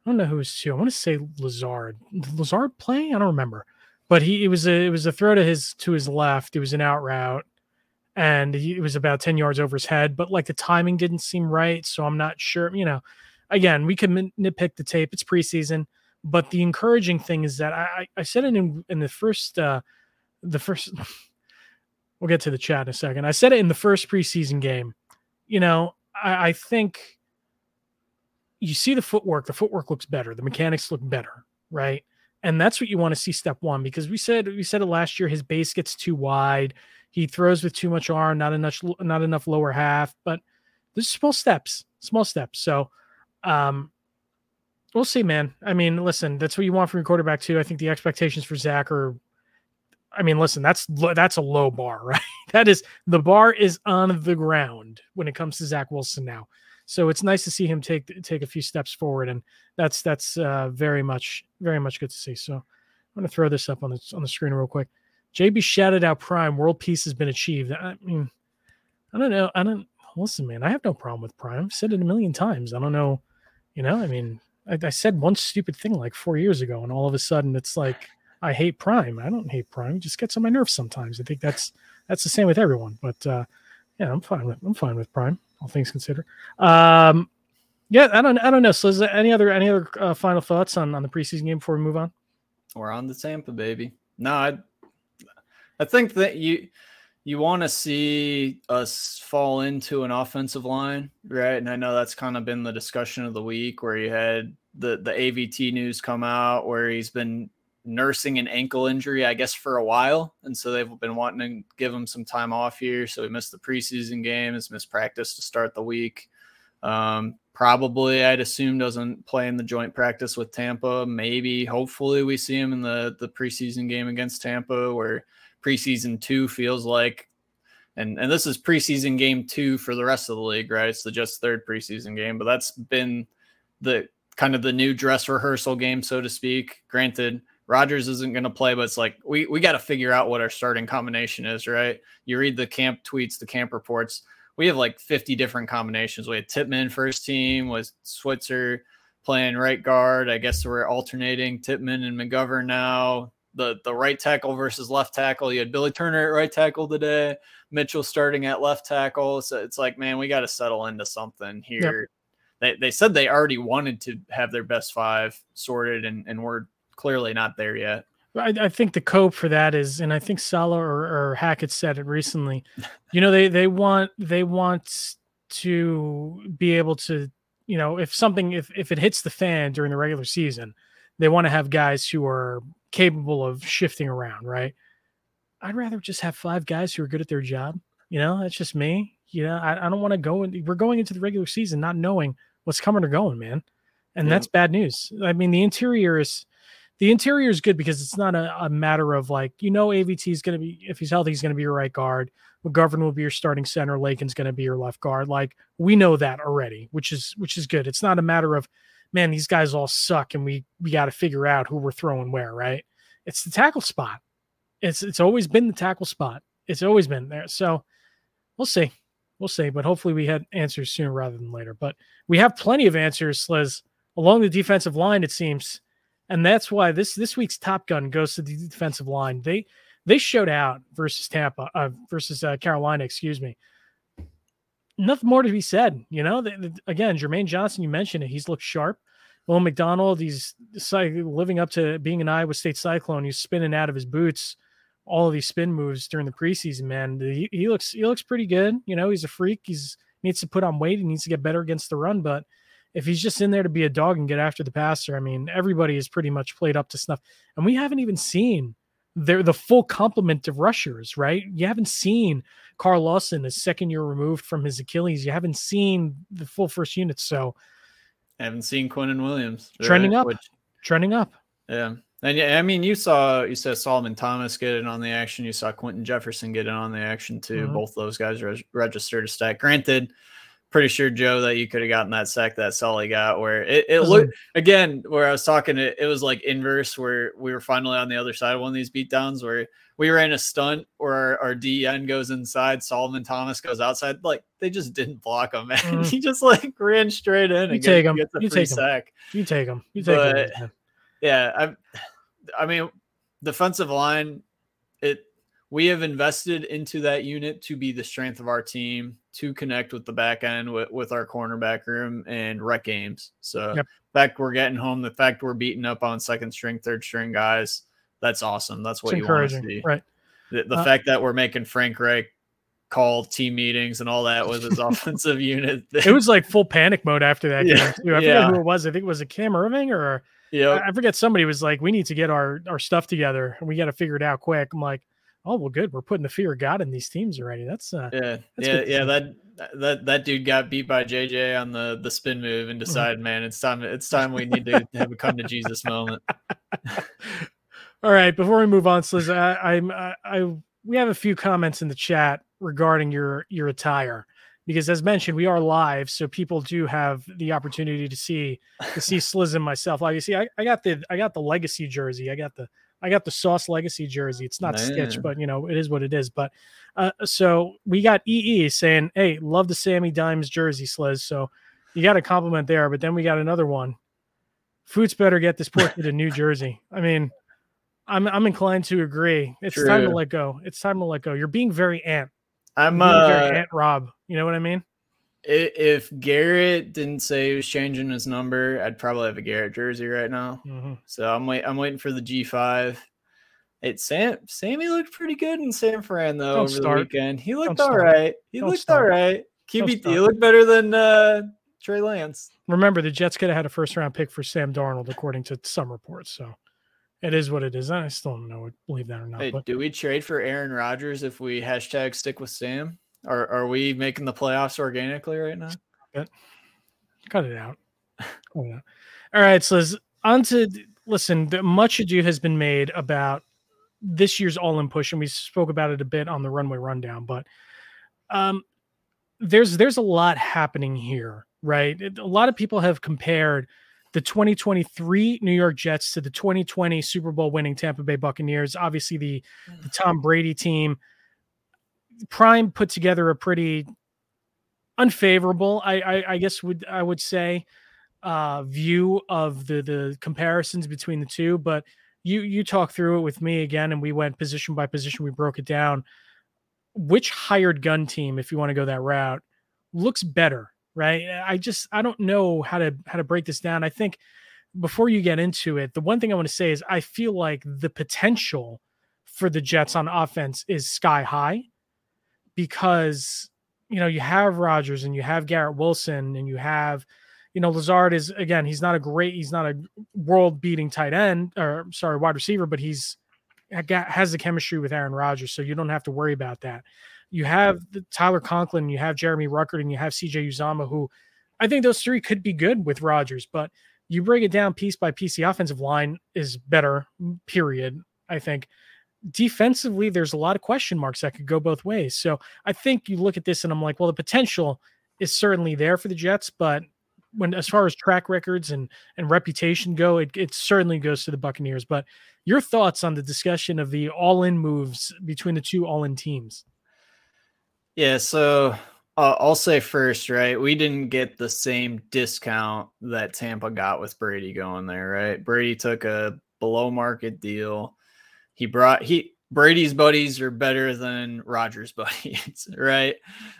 Speaker 1: don't know who was two. I want to say Lazard. Lazard playing? I don't remember, but he it was a it was a throw to his to his left. It was an out route, and he, it was about 10 yards over his head, but like the timing didn't seem right. So I'm not sure, you know, again, we can nitpick the tape. It's preseason, but the encouraging thing is that I, I said it in, in the first, uh, the first, *laughs* we'll get to the chat in a second. I said it in the first preseason game. You know, I, I think, you see the footwork, the footwork looks better, the mechanics look better, right? And that's what you want to see step one because we said we said it last year. His base gets too wide. He throws with too much arm, not enough not enough lower half. But there's small steps, small steps. So um, we'll see, man. I mean, listen, that's what you want from your quarterback too. I think the expectations for Zach are. I mean, listen, that's that's a low bar, *laughs* right? That is the bar is on the ground when it comes to Zach Wilson now. So it's nice to see him take take a few steps forward, and that's that's uh, very much very much good to see. So I'm going to throw this up on the on the screen real quick. JB shouted out Prime. World peace has been achieved. I mean, I don't know. I don't listen, man. I have no problem with Prime. I've said it a million times. I don't know. You know, I mean, I, I said one stupid thing like four years ago, and all of a sudden it's like I hate Prime. I don't hate Prime. It just gets on my nerves sometimes. I think that's *laughs* that's the same with everyone. But uh, yeah, I'm fine with I'm fine with Prime all things considered. Um, yeah, I don't, I don't know. So, is there any other, any other uh, final thoughts on on the preseason game before we move on?
Speaker 2: We're on the Tampa, baby. No, I, I think that you you want to see us fall into an offensive line, right? And I know that's kind of been the discussion of the week, where you had the the AVT news come out, where he's been nursing an ankle injury, I guess, for a while. And so they've been wanting to give him some time off here. So he missed the preseason games, missed practice to start the week. Um, probably, I'd assume, doesn't play in the joint practice with Tampa. Maybe, hopefully, we see him in the, the preseason game against Tampa, where preseason two feels like. And, and this is preseason game two for the rest of the league, right? It's the just third preseason game, but that's been the kind of the new dress rehearsal game, so to speak. Granted, Rodgers isn't going to play, but it's like we we got to figure out what our starting combination is, right? You read the camp tweets, the camp reports. We have like 50 different combinations. We had Tippmann first team, was Schweitzer playing right guard. I guess we're alternating Tippmann and McGovern now. The the right tackle versus left tackle. You had Billy Turner at right tackle today. Mitchell starting at left tackle. So it's like, man, we got to settle into something here. Yep. They, they said they already wanted to have their best five sorted, and, and we're clearly not there yet.
Speaker 1: I, I, think the cope for that is, and I think Saleh or, or Hackett said it recently. You know, they they want they want to be able to, you know, if something if if it hits the fan during the regular season, they want to have guys who are capable of shifting around, right? I'd rather just have five guys who are good at their job. You know, that's just me. You know, I, I don't want to go in. We're going into the regular season not knowing what's coming or going, man, and yeah. that's bad news. I mean, the interior is the interior is good because it's not a, a matter of like you know AVT is going to be if he's healthy he's going to be your right guard. McGovern will be your starting center. Laken's going to be your left guard. Like we know that already, which is which is good. It's not a matter of man these guys all suck and we we got to figure out who we're throwing where. Right? It's the tackle spot. It's it's always been the tackle spot. It's always been there. So we'll see. We'll see. But hopefully we had answers sooner rather than later. But we have plenty of answers, along the defensive line. It seems and that's why this this week's Top Gun goes to the defensive line. They they showed out versus Tampa uh, versus uh, Carolina, excuse me. Nothing more to be said, you know. The, the, again, Jermaine Johnson, you mentioned it. He's looked sharp. Will McDonald, he's living up to being an Iowa State Cyclone. He's spinning out of his boots all of these spin moves during the preseason. Man, he, he looks he looks pretty good. You know, he's a freak. He's needs to put on weight. He needs to get better against the run, but if he's just in there to be a dog and get after the passer, I mean, everybody is pretty much played up to snuff. And we haven't even seen their the full complement of rushers, right? You haven't seen Carl Lawson, a second year removed from his Achilles. You haven't seen the full first unit. So
Speaker 2: I haven't seen Quinnen Williams
Speaker 1: trending up. Which, trending up.
Speaker 2: Yeah. And yeah, I mean, you saw you saw Solomon Thomas get in on the action. You saw Quinton Jefferson get in on the action too. Mm-hmm. Both those guys re- registered a stat. Granted, pretty sure Joe that you could have gotten that sack that Sully got where it, it looked again where I was talking it, it was like inverse where we were finally on the other side of one of these beatdowns where we ran a stunt where our, our DN goes inside, Solomon Thomas goes outside. Like they just didn't block him, man. Mm. *laughs* he just like ran straight in
Speaker 1: you and take him. You take sack. Him. You take him. You take but, him.
Speaker 2: Yeah, I I mean defensive line, it we have invested into that unit to be the strength of our team to connect with the back end with, with our cornerback room and rec games. So yep. the fact we're getting home, the fact we're beating up on second string, third string guys, that's awesome. That's what it's you want to see.
Speaker 1: Right.
Speaker 2: The, the uh, fact that we're making Frank Reich call team meetings and all that with his *laughs* offensive unit. *laughs*
Speaker 1: It was like full panic mode after that
Speaker 2: Yeah,
Speaker 1: game too. I
Speaker 2: yeah.
Speaker 1: forget who it was. I think it was a Cam Erving or
Speaker 2: yeah,
Speaker 1: I I forget somebody was like, "We need to get our our stuff together and we got to figure it out quick." I'm like, "Oh well, good. We're putting the fear of God in these teams already." That's uh,
Speaker 2: yeah,
Speaker 1: That's
Speaker 2: yeah, yeah. That that that dude got beat by JJ on the the spin move and decided, man, it's time. It's time we need to have a come to Jesus moment. *laughs*
Speaker 1: All right, before we move on, Sliz, I, I'm I, I we have a few comments in the chat regarding your your attire because, as mentioned, we are live, so people do have the opportunity to see to see *laughs* Sliz and myself. Like you see, I, I got the I got the legacy jersey. I got the I got the Sauce Legacy jersey. It's not Stitch, but you know it is what it is. But uh, so we got EE saying, "Hey, love the Sammy Dimes jersey, Sliz." So you got a compliment there. But then we got another one. Foots better get this portrait in New Jersey. I mean, I'm I'm inclined to agree. It's time to let go. It's time to let go. You're being very ant.
Speaker 2: I'm uh,
Speaker 1: very Aunt Rob. You know what I mean?
Speaker 2: If Garrett didn't say he was changing his number, I'd probably have a Garrett jersey right now.
Speaker 1: Mhm.
Speaker 2: So I'm wait. I'm waiting for the G5. It Sam Sammy looked pretty good in San Fran though
Speaker 1: Don't
Speaker 2: over
Speaker 1: start.
Speaker 2: the weekend. He looked
Speaker 1: Don't
Speaker 2: all
Speaker 1: start.
Speaker 2: right. He
Speaker 1: Don't
Speaker 2: looked
Speaker 1: start.
Speaker 2: all right. QB, he looked better than uh, Trey Lance.
Speaker 1: Remember, the Jets could have had a first round pick for Sam Darnold, according to some reports. So it is what it is. And I still don't know, believe that or not.
Speaker 2: Hey,
Speaker 1: but
Speaker 2: do we trade for Aaron Rodgers if we hashtag stick with Sam? Or are we making the playoffs organically right now?
Speaker 1: cut it out. Cut it out. All right, so on to listen. Much ado has been made about this year's all in push, and we spoke about it a bit on the runway rundown. But um, there's there's a lot happening here, right? A lot of people have compared the 2023 New York Jets to the 2020 Super Bowl winning Tampa Bay Buccaneers. Obviously, the the Tom Brady team. Prime put together a pretty unfavorable, I, I, I guess would I would say, uh, view of the the comparisons between the two. But you you talk through it with me again, and we went position by position. We broke it down. Which hired gun team, if you want to go that route, looks better, right? I just I don't know how to how to break this down. I think before you get into it, the one thing I want to say is I feel like the potential for the Jets on offense is sky high because you know you have Rodgers and you have Garrett Wilson and you have you know Lazard is again he's not a great he's not a world beating tight end or sorry wide receiver but he's has the chemistry with Aaron Rodgers so you don't have to worry about that. You have Tyler Conklin, you have Jeremy Ruckert, and you have CJ Uzomah who I think those three could be good with Rodgers, but you break it down piece by piece. The offensive line is better, period. I think defensively, there's a lot of question marks that could go both ways. So I think you look at this and I'm like, well, the potential is certainly there for the Jets, but when as far as track records and and reputation go, it, it certainly goes to the Buccaneers. But your thoughts on the discussion of the all-in moves between the two all-in teams?
Speaker 2: Yeah, so uh, I'll say first, right? We didn't get the same discount that Tampa got with Brady going there, right? Brady took a below market deal. He brought he Brady's buddies are better than Rodgers' *laughs* buddies, right?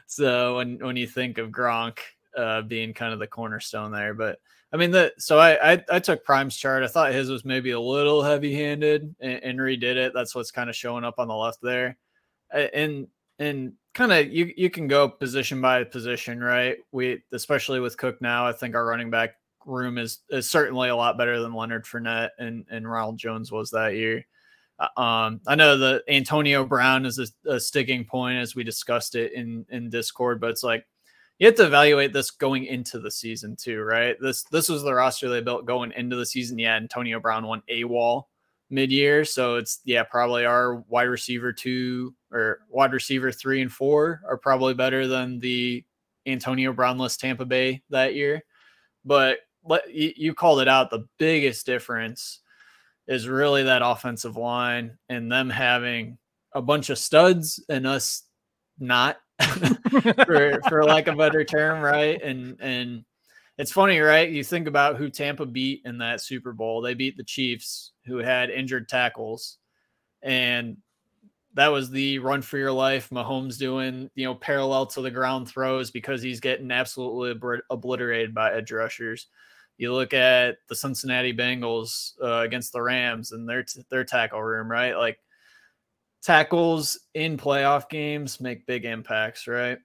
Speaker 2: So when when you think of Gronk uh, being kind of the cornerstone there, but I mean the so I, I I took Prime's chart. I thought his was maybe a little heavy handed and, and redid it. That's what's kind of showing up on the left there, and and kind of you you can go position by position, right? We especially with Cook now, I think our running back room is is certainly a lot better than Leonard Fournette and and Ronald Jones was that year. Uh, Um, I know that Antonio Brown is a, a sticking point as we discussed it in in Discord, but it's like you have to evaluate this going into the season too, right? This this was the roster they built going into the season. Yeah, Antonio Brown won a wall mid-year, so it's yeah probably our wide receiver two or wide receiver three and four are probably better than the Antonio Brownless Tampa Bay that year. But let, you, you called it out. The biggest difference is really that offensive line and them having a bunch of studs and us not *laughs* for for lack of a better term, right? And and it's funny, right? You think about who Tampa beat in that Super Bowl. They beat the Chiefs, who had injured tackles, and that was the run for your life. Mahomes doing you know parallel to the ground throws because he's getting absolutely obliterated by edge rushers. You look at the Cincinnati Bengals uh, against the Rams and their their tackle room, right? Like tackles in playoff games make big impacts, right?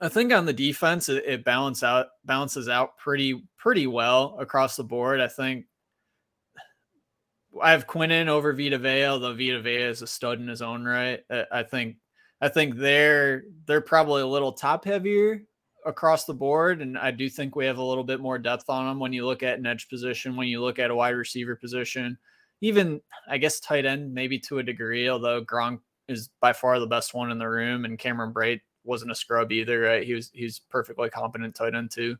Speaker 2: I think on the defense, it, it balance out balances out pretty pretty well across the board. I think I have Quinnen over Vita Vea, although Vita Vea is a stud in his own right. I think I think they're they're probably a little top heavier across the board, and I do think we have a little bit more depth on them when you look at an edge position, when you look at a wide receiver position, even I guess tight end maybe to a degree. Although Gronk is by far the best one in the room, and Cameron Brate wasn't a scrub either, right? He was he's perfectly competent tight end too.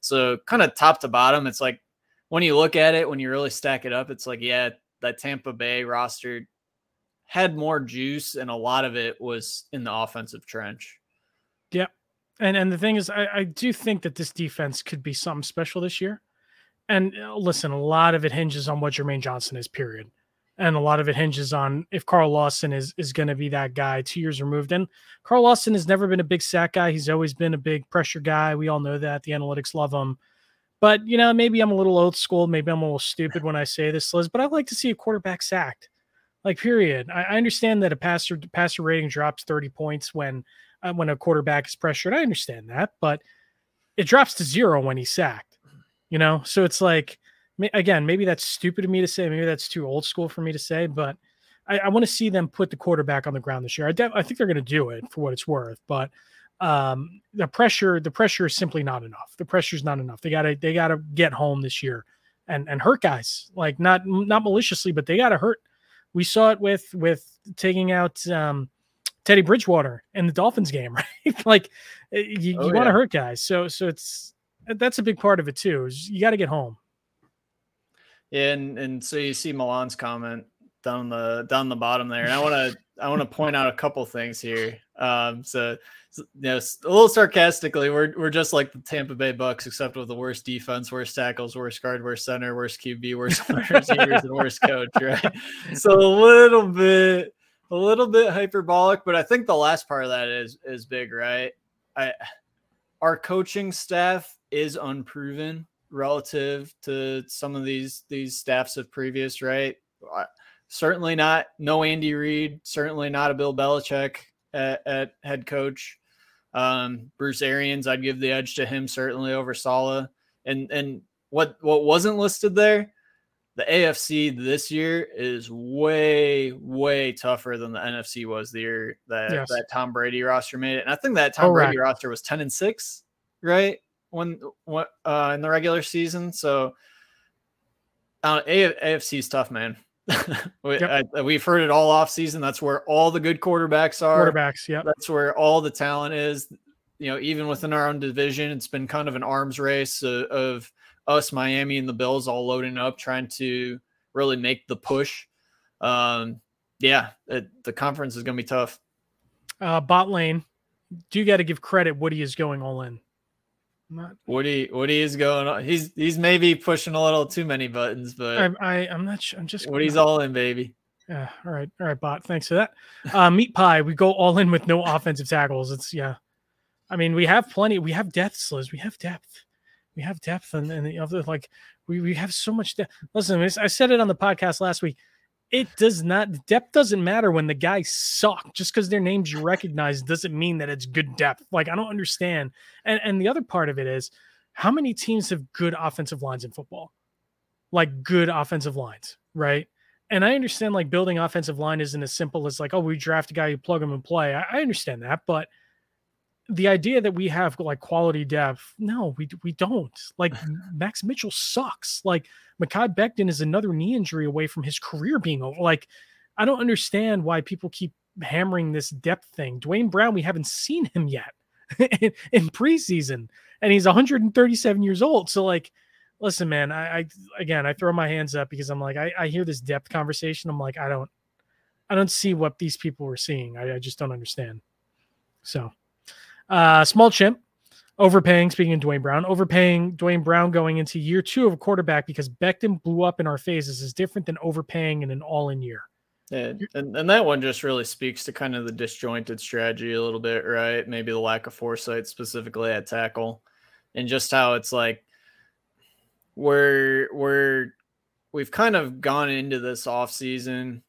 Speaker 2: So kind of top to bottom, it's like when you look at it, when you really stack it up, it's like yeah, that Tampa Bay roster had more juice, and a lot of it was in the offensive trench.
Speaker 1: Yep. And and the thing is, I, I do think that this defense could be something special this year. And uh, listen, a lot of it hinges on what Jermaine Johnson is. Period and a lot of it hinges on if Carl Lawson is is going to be that guy two years removed. And Carl Lawson has never been a big sack guy. He's always been a big pressure guy. We all know that. The analytics love him. But you know, maybe I'm a little old school. Maybe I'm a little stupid when I say this, Liz. But I'd like to see a quarterback sacked. Like, period. I, I understand that a passer passer rating drops 30 points when when a quarterback is pressured. I understand that, but it drops to zero when he's sacked. You know, so it's like again, maybe that's stupid of me to say. Maybe that's too old school for me to say, but I, I want to see them put the quarterback on the ground this year. I, de- I think they're going to do it for what it's worth, but um, the pressure, the pressure is simply not enough. The pressure is not enough. They gotta, they gotta get home this year and and hurt guys like not not maliciously, but they gotta hurt. We saw it with with taking out um, Teddy Bridgewater in the Dolphins game, *laughs* right? like eh, you, oh, you want to hurt guys. So so it's that's a big part of it too. Is you got to get home.
Speaker 2: Yeah, and, and so you see Milan's comment down the down the bottom there, and I want to I want to point out a couple things here. Um, so, so you know, a little sarcastically, we're we're just like the Tampa Bay Bucks, except with the worst defense, worst tackles, worst guard, worst center, worst QB, worst *laughs* receivers, and worst coach, right? So a little bit a little bit hyperbolic, but I think the last part of that is is big, right? I our coaching staff is unproven relative to some of these these staffs of previous, right? Certainly not no Andy Reid, certainly not a Bill Belichick at, at head coach. Um, Bruce Arians, I'd give the edge to him certainly over Saleh. And and what what wasn't listed there, the AFC this year is way way tougher than the NFC was the year that yes. that Tom Brady roster made it. And I think that Tom Correct. Brady roster was ten and six, right? when what uh, in the regular season. So uh, AFC is tough, man. *laughs* we, yep. We've heard it all off season. That's where all the good quarterbacks are.
Speaker 1: Quarterbacks, yeah.
Speaker 2: That's where all the talent is. You know, even within our own division, it's been kind of an arms race of, of us, Miami, and the Bills all loading up, trying to really make the push. Um, yeah, it, the conference is going to be tough.
Speaker 1: Uh, bot lane, do you got to give credit? Woody is going all in.
Speaker 2: Not Woody. Woody is going on. He's he's maybe pushing a little too many buttons, but
Speaker 1: I, I am not sure. I'm just
Speaker 2: Woody's all in, baby.
Speaker 1: Yeah. All right. All right, bot. Thanks for that. Uh, meat pie. We go all in with no *laughs* offensive tackles. It's yeah. I mean, we have plenty. We have depth, Liz. We have depth. We have depth, and and the other like we we have so much depth. Listen, I said it on the podcast last week it does not depth doesn't matter when the guys suck just because their names you recognize doesn't mean that it's good depth like i don't understand and and the other part of it is how many teams have good offensive lines in football like good offensive lines right and i understand like building offensive line isn't as simple as like oh we draft a guy you plug him and play I, I understand that but the idea that we have like quality depth, no, we we don't. Like *laughs* Max Mitchell sucks. Like Mekhi Becton is another knee injury away from his career being over. Like I don't understand why people keep hammering this depth thing. Duane Brown, we haven't seen him yet *laughs* in, in, preseason, and he's 137 years old. So like, listen, man, I, I again I throw my hands up because I'm like I, I hear this depth conversation. I'm like I don't I don't see what these people are seeing. I, I just don't understand. So. Uh, small chimp overpaying. Speaking of Duane Brown, overpaying Duane Brown going into year two of a quarterback because Becton blew up in our phases is different than overpaying in an all-in year.
Speaker 2: And, and and that one just really speaks to kind of the disjointed strategy a little bit, right? Maybe the lack of foresight specifically at tackle, and just how it's like we're we're we've kind of gone into this off season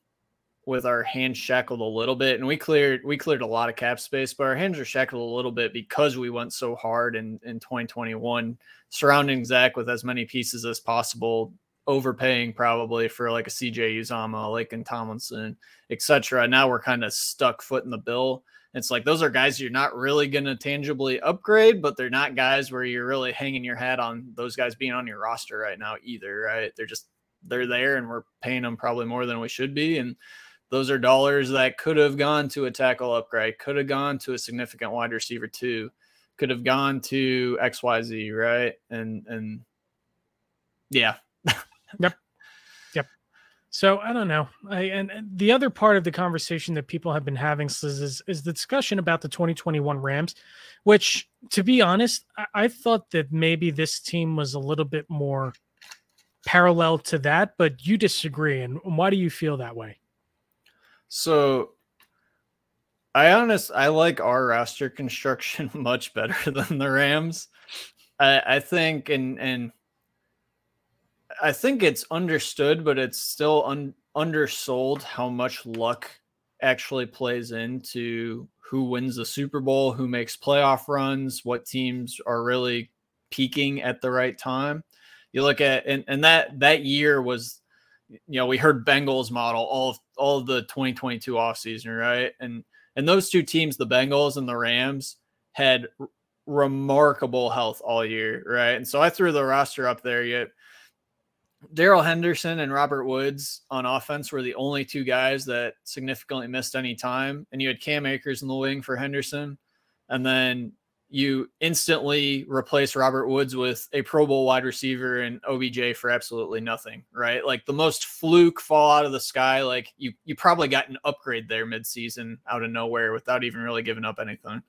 Speaker 2: with our hands shackled a little bit, and we cleared we cleared a lot of cap space, but our hands are shackled a little bit because we went so hard in in 2021, surrounding Zach with as many pieces as possible, overpaying probably for like a CJ Uzomah, Laken Tomlinson, etc. Now we're kind of stuck foot in the bill. It's like those are guys you're not really going to tangibly upgrade, but they're not guys where you're really hanging your hat on those guys being on your roster right now either, right? They're just they're there and we're paying them probably more than we should be and those are dollars that could have gone to a tackle upgrade, could have gone to a significant wide receiver too, could have gone to XYZ, right? And and yeah. *laughs*
Speaker 1: yep. Yep. So I don't know. I and, and the other part of the conversation that people have been having is, is, is the discussion about the 2021 Rams, which to be honest, I, I thought that maybe this team was a little bit more parallel to that, but you disagree. And why do you feel that way?
Speaker 2: So I honest I like our roster construction *laughs* much better *laughs* than the Rams. I, I think and and I think it's understood, but it's still un, undersold how much luck actually plays into who wins the Super Bowl, who makes playoff runs, what teams are really peaking at the right time. You look at and, and that that year was you know, we heard Bengals model all of all of the 2022 offseason, right? And and those two teams, the Bengals and the Rams, had r- remarkable health all year, right? And so I threw the roster up there. Yet Darrell Henderson and Robert Woods on offense were the only two guys that significantly missed any time. And you had Cam Akers in the wing for Henderson. And then you instantly replace Robert Woods with a Pro Bowl wide receiver and OBJ for absolutely nothing, right? Like the most fluke fall out of the sky. Like you, you probably got an upgrade there midseason out of nowhere without even really giving up anything.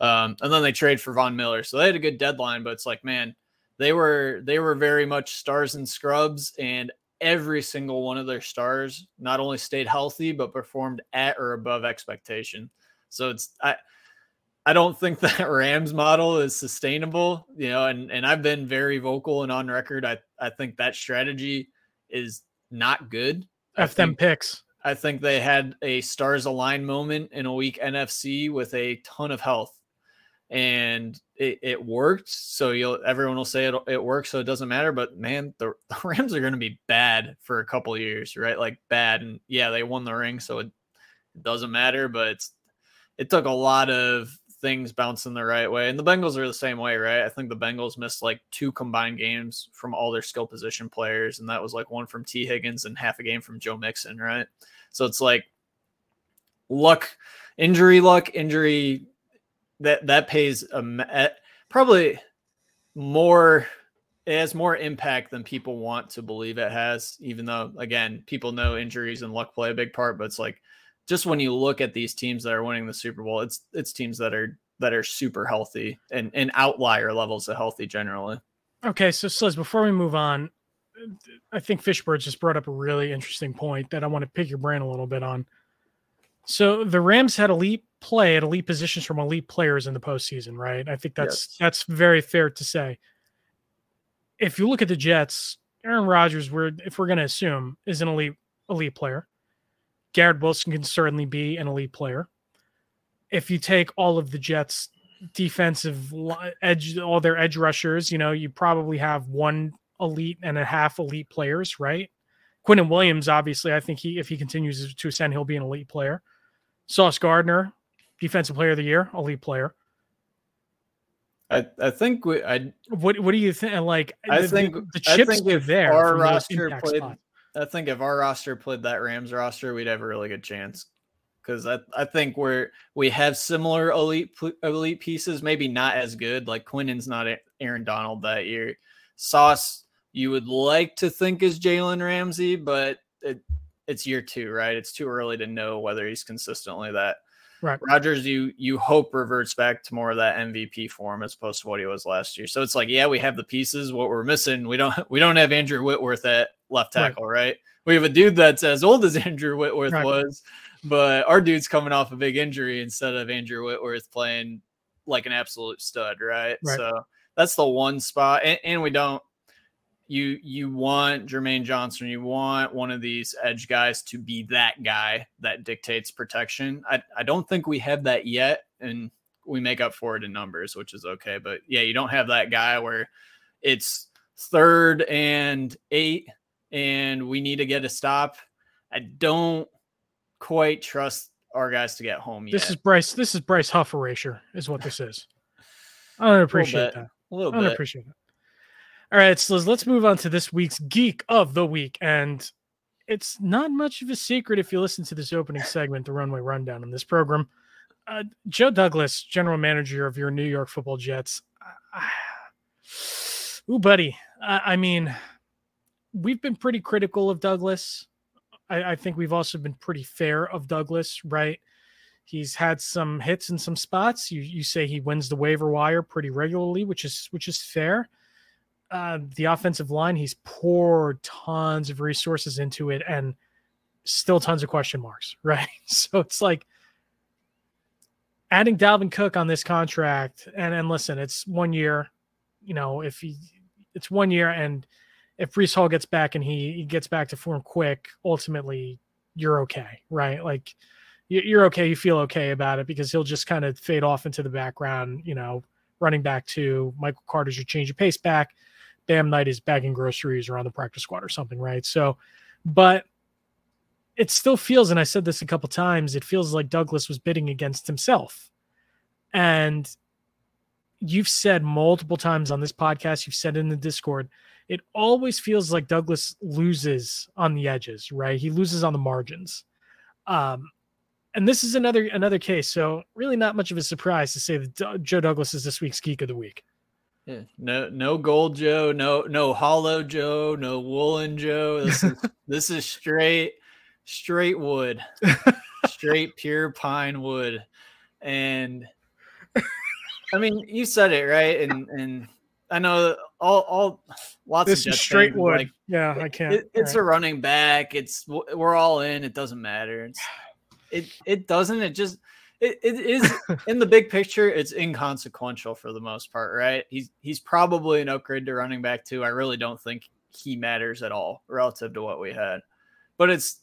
Speaker 2: Um, and then they trade for Von Miller, so they had a good deadline. But it's like, man, they were they were very much stars and scrubs, and every single one of their stars not only stayed healthy but performed at or above expectation. So it's I I don't think that *laughs* Rams model is sustainable, you know, and, and I've been very vocal and on record. I, I think that strategy is not good.
Speaker 1: F them picks.
Speaker 2: I think they had a stars align moment in a weak NFC with a ton of health and it, it worked. So you'll everyone will say it, it works, so it doesn't matter. But man, the, *laughs* the Rams are going to be bad for a couple years, right? Like bad, and yeah, they won the ring, so it, it doesn't matter. But it took a lot of things bouncing the right way. And the Bengals are the same way, right? I think the Bengals missed like two combined games from all their skill position players, and that was like one from Tee Higgins and half a game from Joe Mixon, right? So it's like luck, injury luck, injury that that pays a, probably more it has more impact than people want to believe it has even though again people know injuries and luck play a big part but it's like just when you look at these teams that are winning the Super Bowl, it's it's teams that are that are super healthy and and outlier levels of healthy generally.
Speaker 1: Okay, so Sliz, before we move on, I think Fishbird just brought up a really interesting point that I want to pick your brain a little bit on. So the Rams had elite play at elite positions from elite players in the postseason, right? I think that's yes. that's very fair to say. If you look at the Jets, Aaron Rodgers, we're if we're going to assume is an elite elite player. Garrett Wilson can certainly be an elite player. If you take all of the Jets' defensive edge, all their edge rushers, you know, you probably have one elite and a half elite players, right? Quinnen Williams, obviously, I think he, if he continues to ascend, he'll be an elite player. Sauce Gardner, defensive player of the year, elite player.
Speaker 2: I, I think we, I
Speaker 1: what what do you think? Like
Speaker 2: I the, think the,
Speaker 1: the chips I think
Speaker 2: if
Speaker 1: there.
Speaker 2: Our roster played, spots. I think if our roster played that Rams roster, we'd have a really good chance. Because I, I think we're we have similar elite elite pieces, maybe not as good. Like Quinnen's not Aaron Donald that year. Sauce, you would like to think is Jalen Ramsey, but it, it's year two, right? It's too early to know whether he's consistently that.
Speaker 1: Right.
Speaker 2: Rodgers, you you hope reverts back to more of that MVP form as opposed to what he was last year. So it's like, yeah, we have the pieces. What we're missing, we don't *laughs* we don't have Andrew Whitworth at left tackle, right? right? We have a dude that's as old as *laughs* Andrew Whitworth right. was, but our dude's coming off a big injury instead of Andrew Whitworth playing like an absolute stud, right? right. So that's the one spot, and, and we don't You you want Jermaine Johnson, you want one of these edge guys to be that guy that dictates protection. I, I don't think we have that yet, and we make up for it in numbers, which is okay. But yeah, you don't have that guy where it's third and eight and we need to get a stop. I don't quite trust our guys to get home yet.
Speaker 1: This is Bryce. This is Bryce Huff erasure, is what this is. I don't appreciate that.
Speaker 2: A little
Speaker 1: I don't
Speaker 2: bit.
Speaker 1: appreciate that. All right, so let's move on to this week's geek of the week, and it's not much of a secret if you listen to this opening segment, the runway rundown in this program. Uh, Joe Douglas, general manager of your New York Football Jets. *sighs* Ooh, buddy. I, I mean, we've been pretty critical of Douglas. I, I think we've also been pretty fair of Douglas, right? He's had some hits in some spots. You you say he wins the waiver wire pretty regularly, which is which is fair. Uh, the offensive line, he's poured tons of resources into it, and still tons of question marks, *laughs* right? So it's like adding Dalvin Cook on this contract, and and listen, it's one year. You know, if he, it's one year, and if Breece Hall gets back and he, he gets back to form quick, ultimately you're okay, right? Like you- you're okay, you feel okay about it because he'll just kind of fade off into the background. You know, running back to Michael Carter's your change of pace back. Bam Knight is bagging groceries around the practice squad or something, right? So, but it still feels, and I said this a couple times, it feels like Douglas was bidding against himself. And you've said multiple times on this podcast, you've said in the Discord, it always feels like Douglas loses on the edges, right? He loses on the margins. Um, and this is another another case. So really not much of a surprise to say that Do- Joe Douglas is this week's geek of the week.
Speaker 2: Yeah, no, no gold Joe, no, no hollow Joe, no woolen Joe. This is *laughs* this is straight, straight wood, straight pure pine wood, and I mean, you said it right, and and I know all all lots
Speaker 1: This
Speaker 2: of Jets
Speaker 1: straight wood.
Speaker 2: Like,
Speaker 1: yeah, I can't.
Speaker 2: it- it's
Speaker 1: All
Speaker 2: a running back. It's we're all in. It doesn't matter. It's it it doesn't. It just it, it is *laughs* in the big picture. It's inconsequential for the most part, right? He's he's probably an upgrade to running back too. I really don't think he matters at all relative to what we had. But it's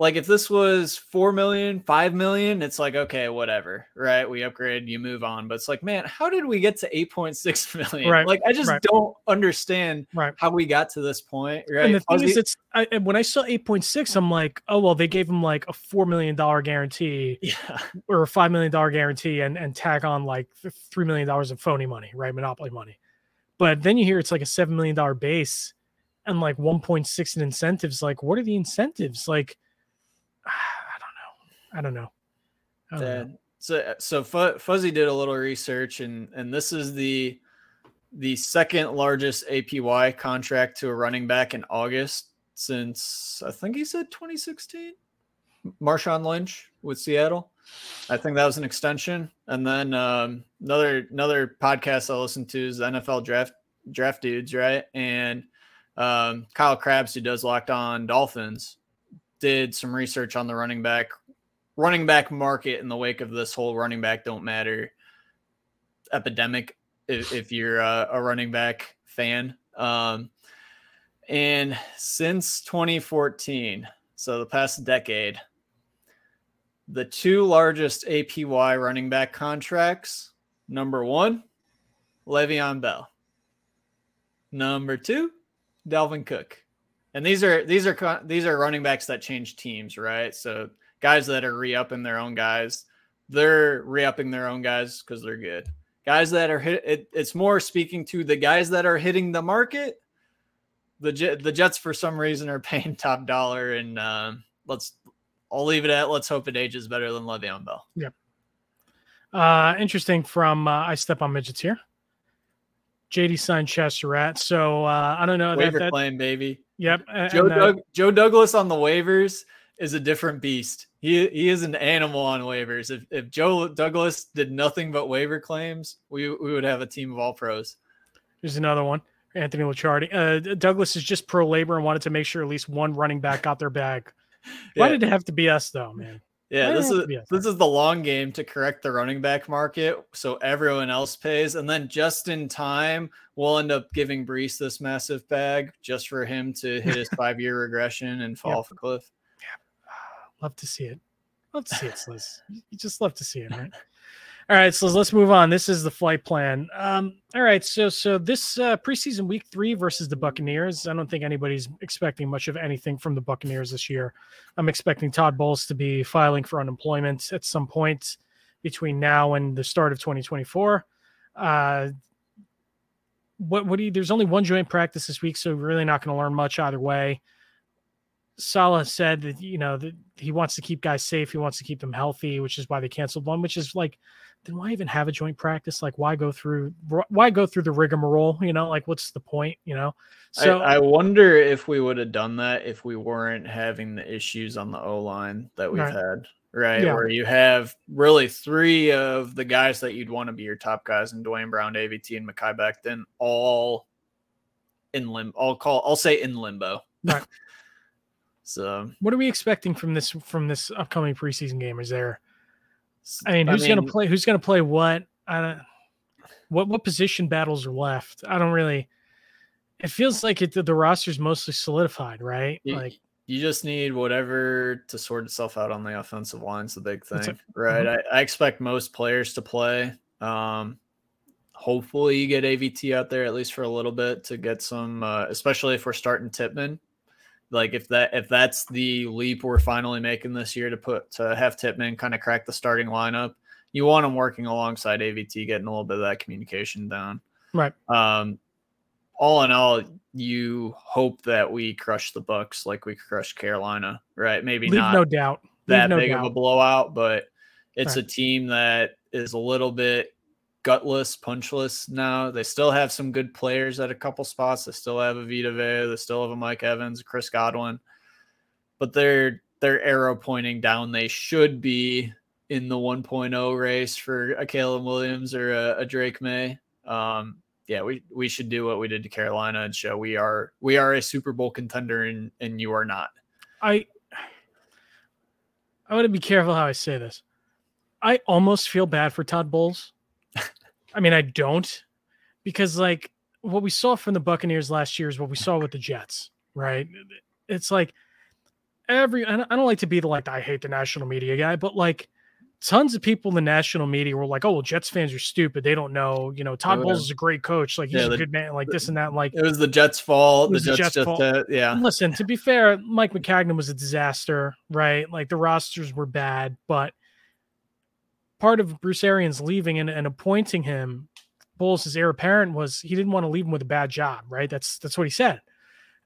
Speaker 2: like if this was 4 million, 5 million, it's like okay, whatever, right? We upgrade, you move on. But it's like, man, how did we get to 8.6 *laughs* million?
Speaker 1: Right,
Speaker 2: Like I just
Speaker 1: right.
Speaker 2: don't understand
Speaker 1: Right.
Speaker 2: how we got to this point, right?
Speaker 1: And the thing is, it's I, when I saw 8.6, I'm like, oh well, they gave him like a four million dollar guarantee *laughs*
Speaker 2: yeah,
Speaker 1: or a five million dollar guarantee, and and tag on like three million dollars of phony money, right? Monopoly money. But then you hear it's like a seven million dollar base and like 1.6 in incentives. Like, what are the incentives? Like, *sighs* I don't know. I don't don't know.
Speaker 2: So so Fu- Fuzzy did a little research, and and this is the the second largest APY contract to a running back in August since I think he said 2016. Marshawn Lynch with Seattle. I think that was an extension. And then um, another another podcast I listened to is NFL draft draft dudes, right? And um, Kyle Crabbs, who does Locked On Dolphins, did some research on the running back running back market in the wake of this whole running back don't matter epidemic. If, if you're a, a running back fan, um, and since 2014, so the past decade, the two largest APY running back contracts number one, Le'Veon Bell. Number two, Dalvin Cook. And these are these are these are running backs that change teams, right? So guys that are re-upping their own guys, they're re-upping their own guys because they're good. Guys that are hit, it, it's more speaking to the guys that are hitting the market. The Jet, the Jets for some reason are *laughs* paying top dollar, and um, let's I'll leave it at let's hope it ages better than Le'Veon Bell.
Speaker 1: Uh, interesting from uh, I step on midgets here. JD signed Chester Rat. So uh, I don't know. That, that,
Speaker 2: claim, baby.
Speaker 1: Yep.
Speaker 2: Joe Doug, Joe Douglas on the waivers is a different beast. He he is an animal on waivers. If if Joe Douglas did nothing but waiver claims, we we would have a team of all pros.
Speaker 1: Here's another one. Anthony Licciardi. Uh, Douglas is just pro labor and wanted to make sure at least one running back got their bag. *laughs* Why
Speaker 2: Yeah.
Speaker 1: did it have to be us though, man?
Speaker 2: Yeah, this is this is the long game to correct the running back market, so everyone else pays, and then just in time, we'll end up giving Breece this massive bag just for him to hit his *laughs* five year regression and fall yep. off a cliff.
Speaker 1: Yeah, love to see it. Love to see it, Sliz. You just love to see it, right? All right, so let's move on. This is the flight plan. Um, all right, so so this uh, preseason week three versus the Buccaneers. I don't think anybody's expecting much of anything from the Buccaneers this year. I'm expecting Todd Bowles to be filing for unemployment at some point between now and the start of 2024. Uh, what what do you? There's only one joint practice this week, so we're really not going to learn much either way. Saleh said that you know that he wants to keep guys safe. He wants to keep them healthy, which is why they canceled one. Which is like then why even have a joint practice? Like, why go through why go through the rigmarole? You know, like what's the point? You know.
Speaker 2: So I, I wonder if we would have done that if we weren't having the issues on the O line that we've right. had, right? Yeah. Where you have really three of the guys that you'd want to be your top guys, and Duane Brown, AVT, and Mekhi Becton, all in limbo. I'll call. I'll say in limbo. Right. *laughs* so,
Speaker 1: what are we expecting from this from this upcoming preseason game? Is there I mean, who's I mean, gonna play? Who's gonna play what? I don't. What what position battles are left? I don't really. It feels like it, the, the roster's mostly solidified, right?
Speaker 2: You,
Speaker 1: like
Speaker 2: you just need whatever to sort itself out on the offensive line's the big thing, right? Mm-hmm. I, I, expect most players to play. Um, hopefully, you get AVT out there at least for a little bit to get some, uh, especially if we're starting Tippmann like if that if that's the leap we're finally making this year to put to have Tippmann kind of crack the starting lineup, you want him working alongside AVT, getting a little bit of that communication down.
Speaker 1: Right.
Speaker 2: Um, all in all, you hope that we crush the Bucks like we crushed Carolina, right? Maybe
Speaker 1: Leave
Speaker 2: not
Speaker 1: no doubt.
Speaker 2: that
Speaker 1: no
Speaker 2: big doubt. of a blowout, but it's right. a team that is a little bit gutless, punchless now. They still have some good players at a couple spots. They still have a Vita Vea. They still have a Mike Evans, Chris Godwin. But they're they're arrow pointing down. They should be in the 1.0 race for a Caleb Williams or a, a Drake Maye. Um, yeah, we we should do what we did to Carolina and show we are we are a Super Bowl contender and and you are not.
Speaker 1: I I want to be careful how I say this. I almost feel bad for Todd Bowles I mean, I don't because like what we saw from the Buccaneers last year is what we saw with the Jets, right? It's like every I don't like to be the like I hate the national media guy, but like tons of people in the national media were like, "Oh, well, Jets fans are stupid. They don't know. You know, Todd oh, Bowles is a great coach. Like he's yeah, a good man. Like this and that. Like
Speaker 2: it was the Jets' fault. The Jets, Jets just, fault. Uh, yeah.
Speaker 1: Listen, to be fair, Mike Maccagnan was a disaster, right? Like the rosters were bad, but part of Bruce Arians leaving and, and appointing him, Bowles' heir apparent was he didn't want to leave him with a bad job, right? That's that's what he said.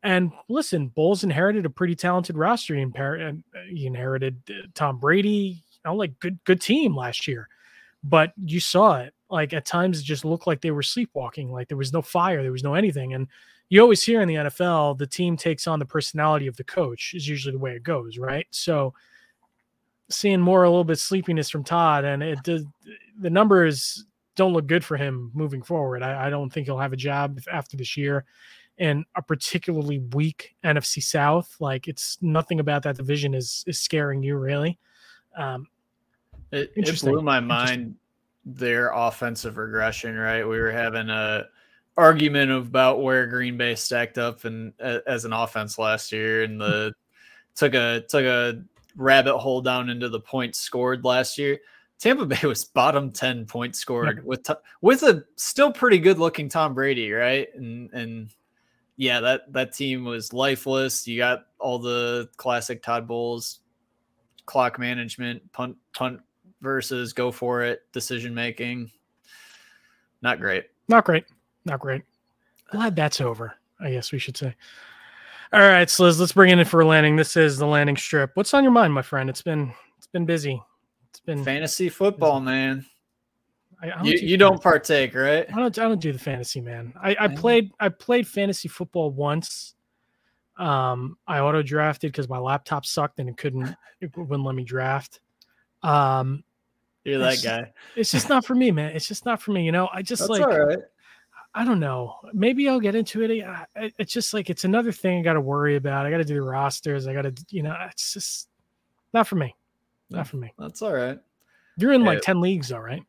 Speaker 1: And listen, Bowles inherited a pretty talented roster. He, uh, he inherited uh, Tom Brady, you know, like good good team last year. But you saw it. Like at times, it just looked like they were sleepwalking. Like there was no fire, there was no anything. And you always hear in the NFL, the team takes on the personality of the coach. Is usually the way it goes, right? So seeing more a little bit sleepiness from Todd, and it does the numbers don't look good for him moving forward. I, I don't think he'll have a job after this year. And a particularly weak NFC South, like it's nothing about that division is is scaring you really. Um,
Speaker 2: it, it blew my mind their offensive regression. Right, we were having a argument about where Green Bay stacked up and as an offense last year, and the took a took a rabbit hole down into the points scored last year. Tampa Bay *laughs* was bottom 10 points scored yeah. with with a still pretty good looking Tom Brady, right? And and yeah, that that team was lifeless. You got all the classic Todd Bowles clock management, punt punt versus go for it decision making. Not great.
Speaker 1: Not great. Not great. Glad that's over. I guess we should say. All right, so let's, let's bring it in for a landing. This is the landing strip. What's on your mind, my friend? It's been it's been busy. It's been
Speaker 2: fantasy football, busy. man. I, I don't you, do you don't partake, right?
Speaker 1: I don't. I don't do the fantasy, man. I, I played. I played fantasy football once. Um, I auto drafted because my laptop sucked and it couldn't. *laughs* It wouldn't let me draft. Um,
Speaker 2: you're that guy.
Speaker 1: It's just not for me, man. It's just not for me. You know, I just
Speaker 2: That's
Speaker 1: like.
Speaker 2: All right.
Speaker 1: I don't know. Maybe I'll get into it. It's just like it's another thing I got to worry about. I got to do the rosters. I got to, you know, it's just not for me. Not for me.
Speaker 2: That's all right.
Speaker 1: You're in like. 10 leagues, all right.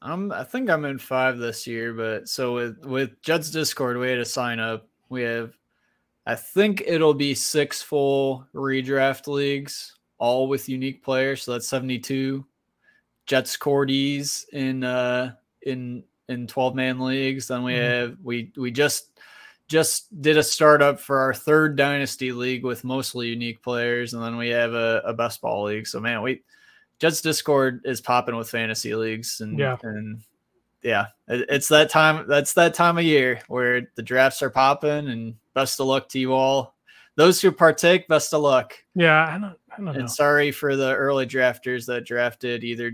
Speaker 2: I'm I think I'm in five this year, but so with with Jets Discord, we had to sign up. We have I think it'll be six full redraft leagues, all with unique players. So that's 72 Jets Cordies in uh in in 12 man leagues. Then we
Speaker 1: Mhm.
Speaker 2: have we we just just did a startup for our third dynasty league with mostly unique players, and then we have a, a best ball league. So man, we Jets Discord is popping with fantasy leagues, and
Speaker 1: Yeah.
Speaker 2: and yeah, it- it's that time. That's that time of year where the drafts are popping, and best of luck to you all. Those who partake, best of luck.
Speaker 1: Yeah, I don't, I don't know.
Speaker 2: And sorry for the early drafters that drafted either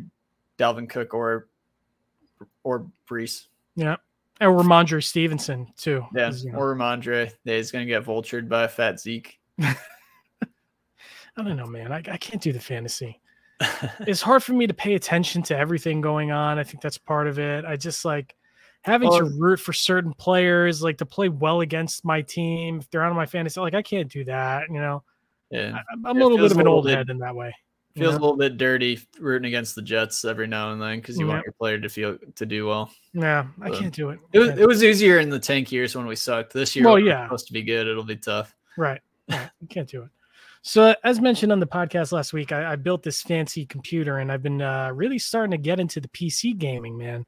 Speaker 2: Dalvin Cook or or Breece.
Speaker 1: Yeah. And Rhamondre Stevenson, too.
Speaker 2: Yeah,
Speaker 1: you know,
Speaker 2: or Rhamondre. He's gonna get vultured by a fat Zeke. *laughs*
Speaker 1: I don't know, man. I, I can't do the fantasy. *laughs* It's hard for me to pay attention to everything going on. I think that's part of it. I just like having to root for certain players, like to play well against my team if they're on my fantasy. Like I can't do that. You know,
Speaker 2: yeah,
Speaker 1: I, I'm a little bit of an old head in that way.
Speaker 2: Feels
Speaker 1: know?
Speaker 2: a little bit dirty rooting against the Jets every now and then because you
Speaker 1: Yeah.
Speaker 2: want your player to feel to do well.
Speaker 1: Yeah, I
Speaker 2: So,
Speaker 1: can't do it.
Speaker 2: It was, it was easier in the tank years when we sucked. This year,
Speaker 1: Well, yeah.
Speaker 2: supposed to be good. It'll be tough.
Speaker 1: Right. right. You can't do it. So, as mentioned on the podcast last week, I, I built this fancy computer and I've been uh, really starting to get into the PC gaming, man.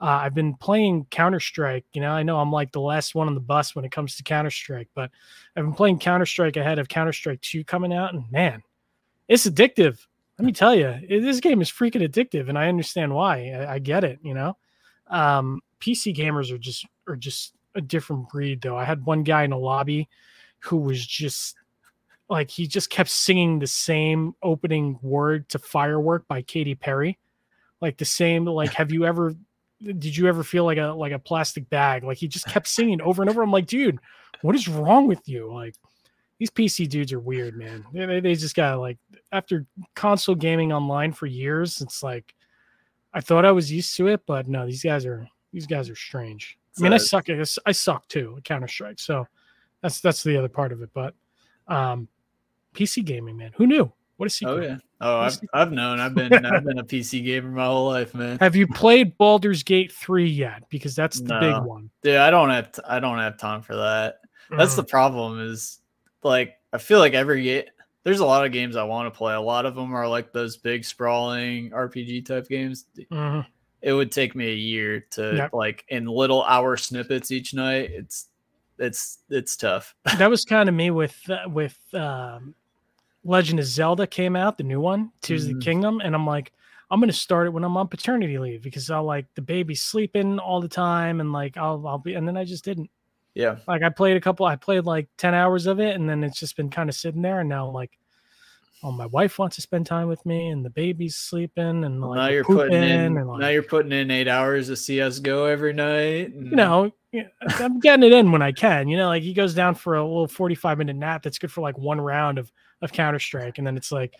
Speaker 1: Uh, I've been playing Counter Strike. You know, I know I'm like the last one on the bus when it comes to Counter Strike, but I've been playing Counter Strike ahead of Counter Strike 2 coming out. And man, it's addictive. Let me tell you, this game is freaking addictive, and I understand why. I, I get it. You know, um, PC gamers are just are just a different breed, though. I had one guy in a lobby who was just like he just kept singing the same opening word to Firework by Katy Perry, like the same. Like, have you ever? Did you ever feel like a like a plastic bag? Like he just kept singing over and over. I'm like, dude, what is wrong with you? Like these PC dudes are weird, man. They, they, just got like after console gaming online for years. It's like I thought I was used to it, but no, these guys are these guys are strange. I mean, I suck. at I suck too at Counter Strike, so that's that's the other part of it. But um, PC gaming, man, who knew? What a secret!
Speaker 2: Oh yeah. Oh, I've, I've known. I've been I've been a *laughs* PC gamer my whole life, man.
Speaker 1: Have you played Baldur's Gate three yet? Because that's the
Speaker 2: No.
Speaker 1: big one.
Speaker 2: Dude, I don't have t- I don't have time for that. That's
Speaker 1: Mm.
Speaker 2: the problem. Is like I feel like every. There's a lot of games I want to play. A lot of them are like those big sprawling RPG type games.
Speaker 1: Mhm.
Speaker 2: It would take me a year to
Speaker 1: Yep.
Speaker 2: like in little hour snippets each night. It's it's it's tough. *laughs*
Speaker 1: that was kind of me with uh, with um, Legend of Zelda came out, the new one, Tears of
Speaker 2: Mhm.
Speaker 1: the Kingdom, and I'm like, I'm gonna start it when I'm on paternity leave because I'll like the baby's sleeping all the time, and like I'll I'll be, and then I just didn't.
Speaker 2: Yeah.
Speaker 1: Like I played a couple, I played like ten hours of it, and then it's just been kind of sitting there, and now I'm like. Oh, my wife wants to spend time with me, and the baby's sleeping, and like
Speaker 2: now you're putting in
Speaker 1: and, like,
Speaker 2: now you're putting in eight hours of CS:GO every night. and-
Speaker 1: you know, I'm getting it in when I can. You know, like he goes down for a little 45 minute nap that's good for like one round of of Counter Strike, and then it's like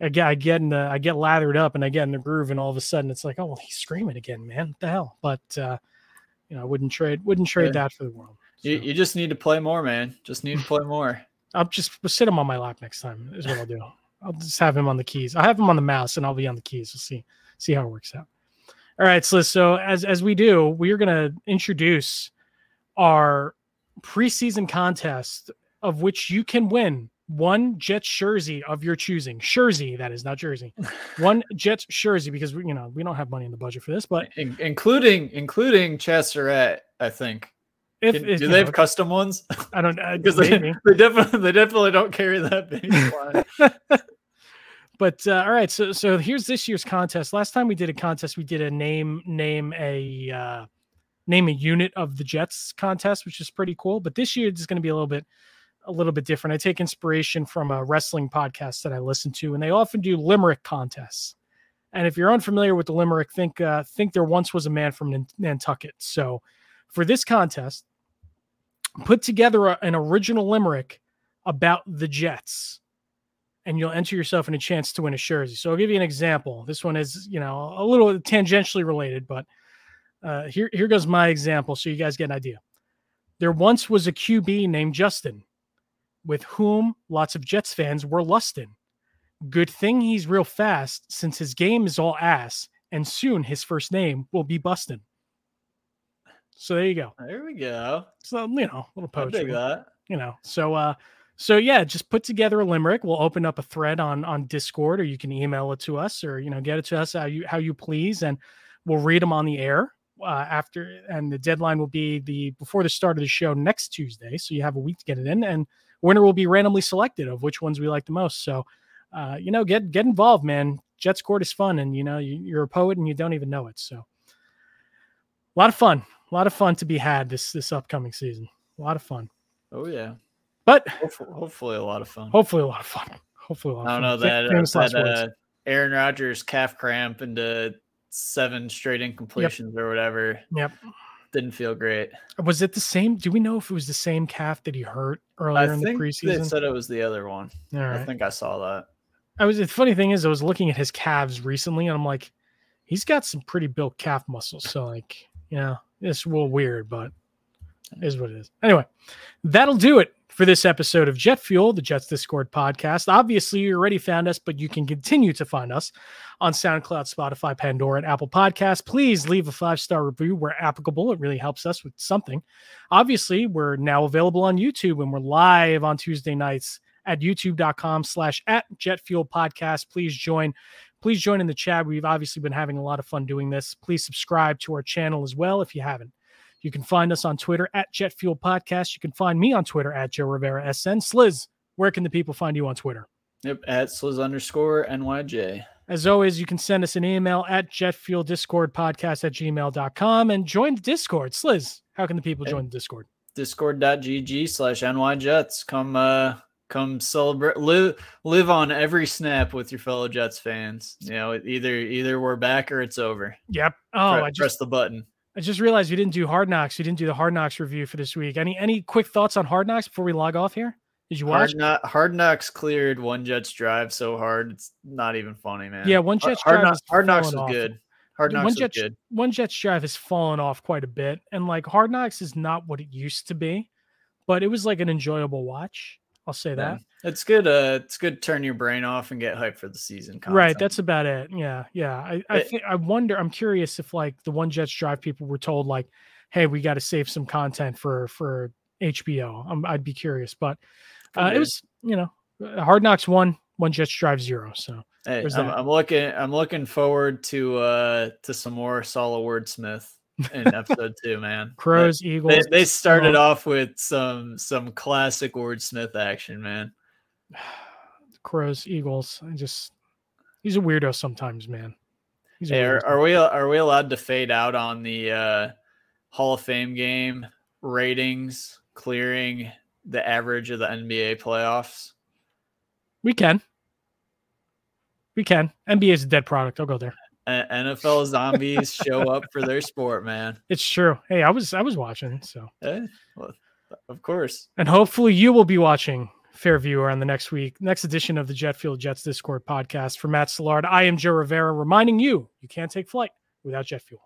Speaker 1: I get I get in the I get lathered up and I get in the groove, and all of a sudden it's like, oh well, he's screaming again, man. What the hell? But uh, you know, I wouldn't trade wouldn't trade
Speaker 2: Yeah.
Speaker 1: that for the world.
Speaker 2: You, you just need to play more, man. Just need to play more. *laughs*
Speaker 1: I'll just we'll sit him on my lap next time. Is what I'll do. I'll just have him on the keys. I'll have him on the mouse, and I'll be on the keys. We'll see see how it works out. All right, so so as as we do, we are going to introduce our preseason contest of which you can win one Jets jersey of your choosing. Jersey, that is not jersey. One Jets jersey because we you know we don't have money in the budget for this, but
Speaker 2: In- including including Chesserette, I think.
Speaker 1: If, if,
Speaker 2: do they
Speaker 1: know,
Speaker 2: have custom ones?
Speaker 1: I don't *laughs* know
Speaker 2: Because they, they definitely they definitely don't carry that baseline. *laughs*
Speaker 1: but uh, all right so so here's this year's contest. Last time we did a contest we did a name name a uh name a unit of the jets contest which is pretty cool. But this year it's going to be a little bit a little bit different. I take inspiration from a wrestling podcast that i listen to and they often do limerick contests. And if you're unfamiliar with the limerick think uh think there once was a man from nantucket. So for this contest put together a- an original limerick about the jets and you'll enter yourself in a chance to win a jersey. So I'll give you an example. This one is, you know, a little tangentially related, but uh, here here goes my example, so you guys get an idea. There once was a QB named Justin, with whom lots of Jets fans were lusting. Good thing he's real fast since his game is all ass, and soon his first name will be Bustin. So there you go.
Speaker 2: There we go.
Speaker 1: So you know, a little poetry.
Speaker 2: that.
Speaker 1: You know, so uh, so yeah, just put together a limerick. We'll open up a thread on on Discord, or you can email it to us, or you know, get it to us how you how you please, and we'll read them on the air uh, after. And the deadline will be the before the start of the show next Tuesday, so you have a week to get it in, and winner will be randomly selected of which ones we like the most. So, uh, you know, get get involved, man. Jets Discord is fun, and you know, you, you're a poet and you don't even know it. So, a lot of fun, a lot of fun to be had this this upcoming season. A lot of fun,
Speaker 2: Oh yeah.
Speaker 1: but
Speaker 2: Hopefully, hopefully a lot of fun.
Speaker 1: hopefully a lot of fun. Hopefully, a lot
Speaker 2: I don't know that, uh, that uh, Aaron Rodgers calf cramp into seven straight incompletions or whatever
Speaker 1: Yep.
Speaker 2: didn't feel great.
Speaker 1: Was it the same? Do we know if it was the same calf that he hurt
Speaker 2: I
Speaker 1: earlier in the
Speaker 2: preseason? they said it was the other one.
Speaker 1: All
Speaker 2: I think I saw that.
Speaker 1: I was. The funny thing is, I was looking at his calves recently, and I'm like, he's got some pretty built calf muscles. So, like, yeah, it's a little weird, but is what it is. Anyway, that'll do it for this episode of Jet Fuel, the Jets Discord podcast. Obviously, you already found us, but you can continue to find us on SoundCloud, Spotify, Pandora, and Apple Podcasts. Please leave a five star review where applicable. It really helps us with something. Obviously, we're now available on YouTube and we're live on Tuesday nights at youtube.com slash at jet fuel podcast. Please join. Please join in the chat. We've obviously been having a lot of fun doing this. Please subscribe to our channel as well if you haven't. You can find us on Twitter at Jet Fuel Podcast. You can find me on Twitter at Joe Rivera SN. Sliz, where can the people find you on Twitter?
Speaker 2: Yep, at Sliz underscore NYJ.
Speaker 1: As always, you can send us an email at jetfueldiscordpodcast at gmail.com and join the Discord. Sliz, how can the people join the Discord?
Speaker 2: Discord.gg slash NYJets. Come uh come celebrate live live on every snap with your fellow Jets fans. You know, either either we're back or it's over.
Speaker 1: Yep. Oh,
Speaker 2: Pre-
Speaker 1: I just
Speaker 2: press the button.
Speaker 1: I just realized we didn't do Hard Knocks. We didn't do the Hard Knocks review for this week. Any any quick thoughts on Hard Knocks before we log off here? Did you watch?
Speaker 2: Hard, knock, hard knocks cleared one Jets drive so hard it's not even funny, man.
Speaker 1: Yeah, one Jets
Speaker 2: hard,
Speaker 1: drive is
Speaker 2: hard knocks was good. Hard knocks was
Speaker 1: Jets
Speaker 2: good.
Speaker 1: one Jets drive has fallen off quite a bit, and like Hard Knocks is not what it used to be, but it was like an enjoyable watch. I'll say that.
Speaker 2: Yeah. It's good. Uh, it's good. to Turn your brain off and get hyped for the season.
Speaker 1: Right, that's about it. Yeah, yeah. I I, think I wonder. I'm curious if like the one Jets drive people were told like, "Hey, we got to save some content for for HBO." Um, I'd be curious, but uh, it was you know, uh, Hard Knocks one, one Jets drive zero. So
Speaker 2: Hey, I'm. I'm looking. I'm looking forward to uh to some more solid wordsmith in episode two, man. *laughs*
Speaker 1: Crows,
Speaker 2: They,
Speaker 1: Eagles.
Speaker 2: they started
Speaker 1: Smoke.
Speaker 2: off with some some classic wordsmith action, man. *sighs*
Speaker 1: Crows, Eagles. I just he's a weirdo sometimes, man. He's
Speaker 2: Hey, are, are we are we allowed to fade out on the uh, Hall of Fame game ratings clearing the average of the NBA playoffs?
Speaker 1: We can. We can. NBA is a dead product. I'll go there.
Speaker 2: NFL *laughs* zombies show up for their sport, man.
Speaker 1: It's true. Hey, I was I was watching, so
Speaker 2: Eh, well, of course.
Speaker 1: and hopefully you will be watching Fair Viewer on the next week, next edition of the Jet Fuel Jets Discord podcast. For Matt Szilard, I am Joe Rivera, reminding you you can't take flight without jet fuel.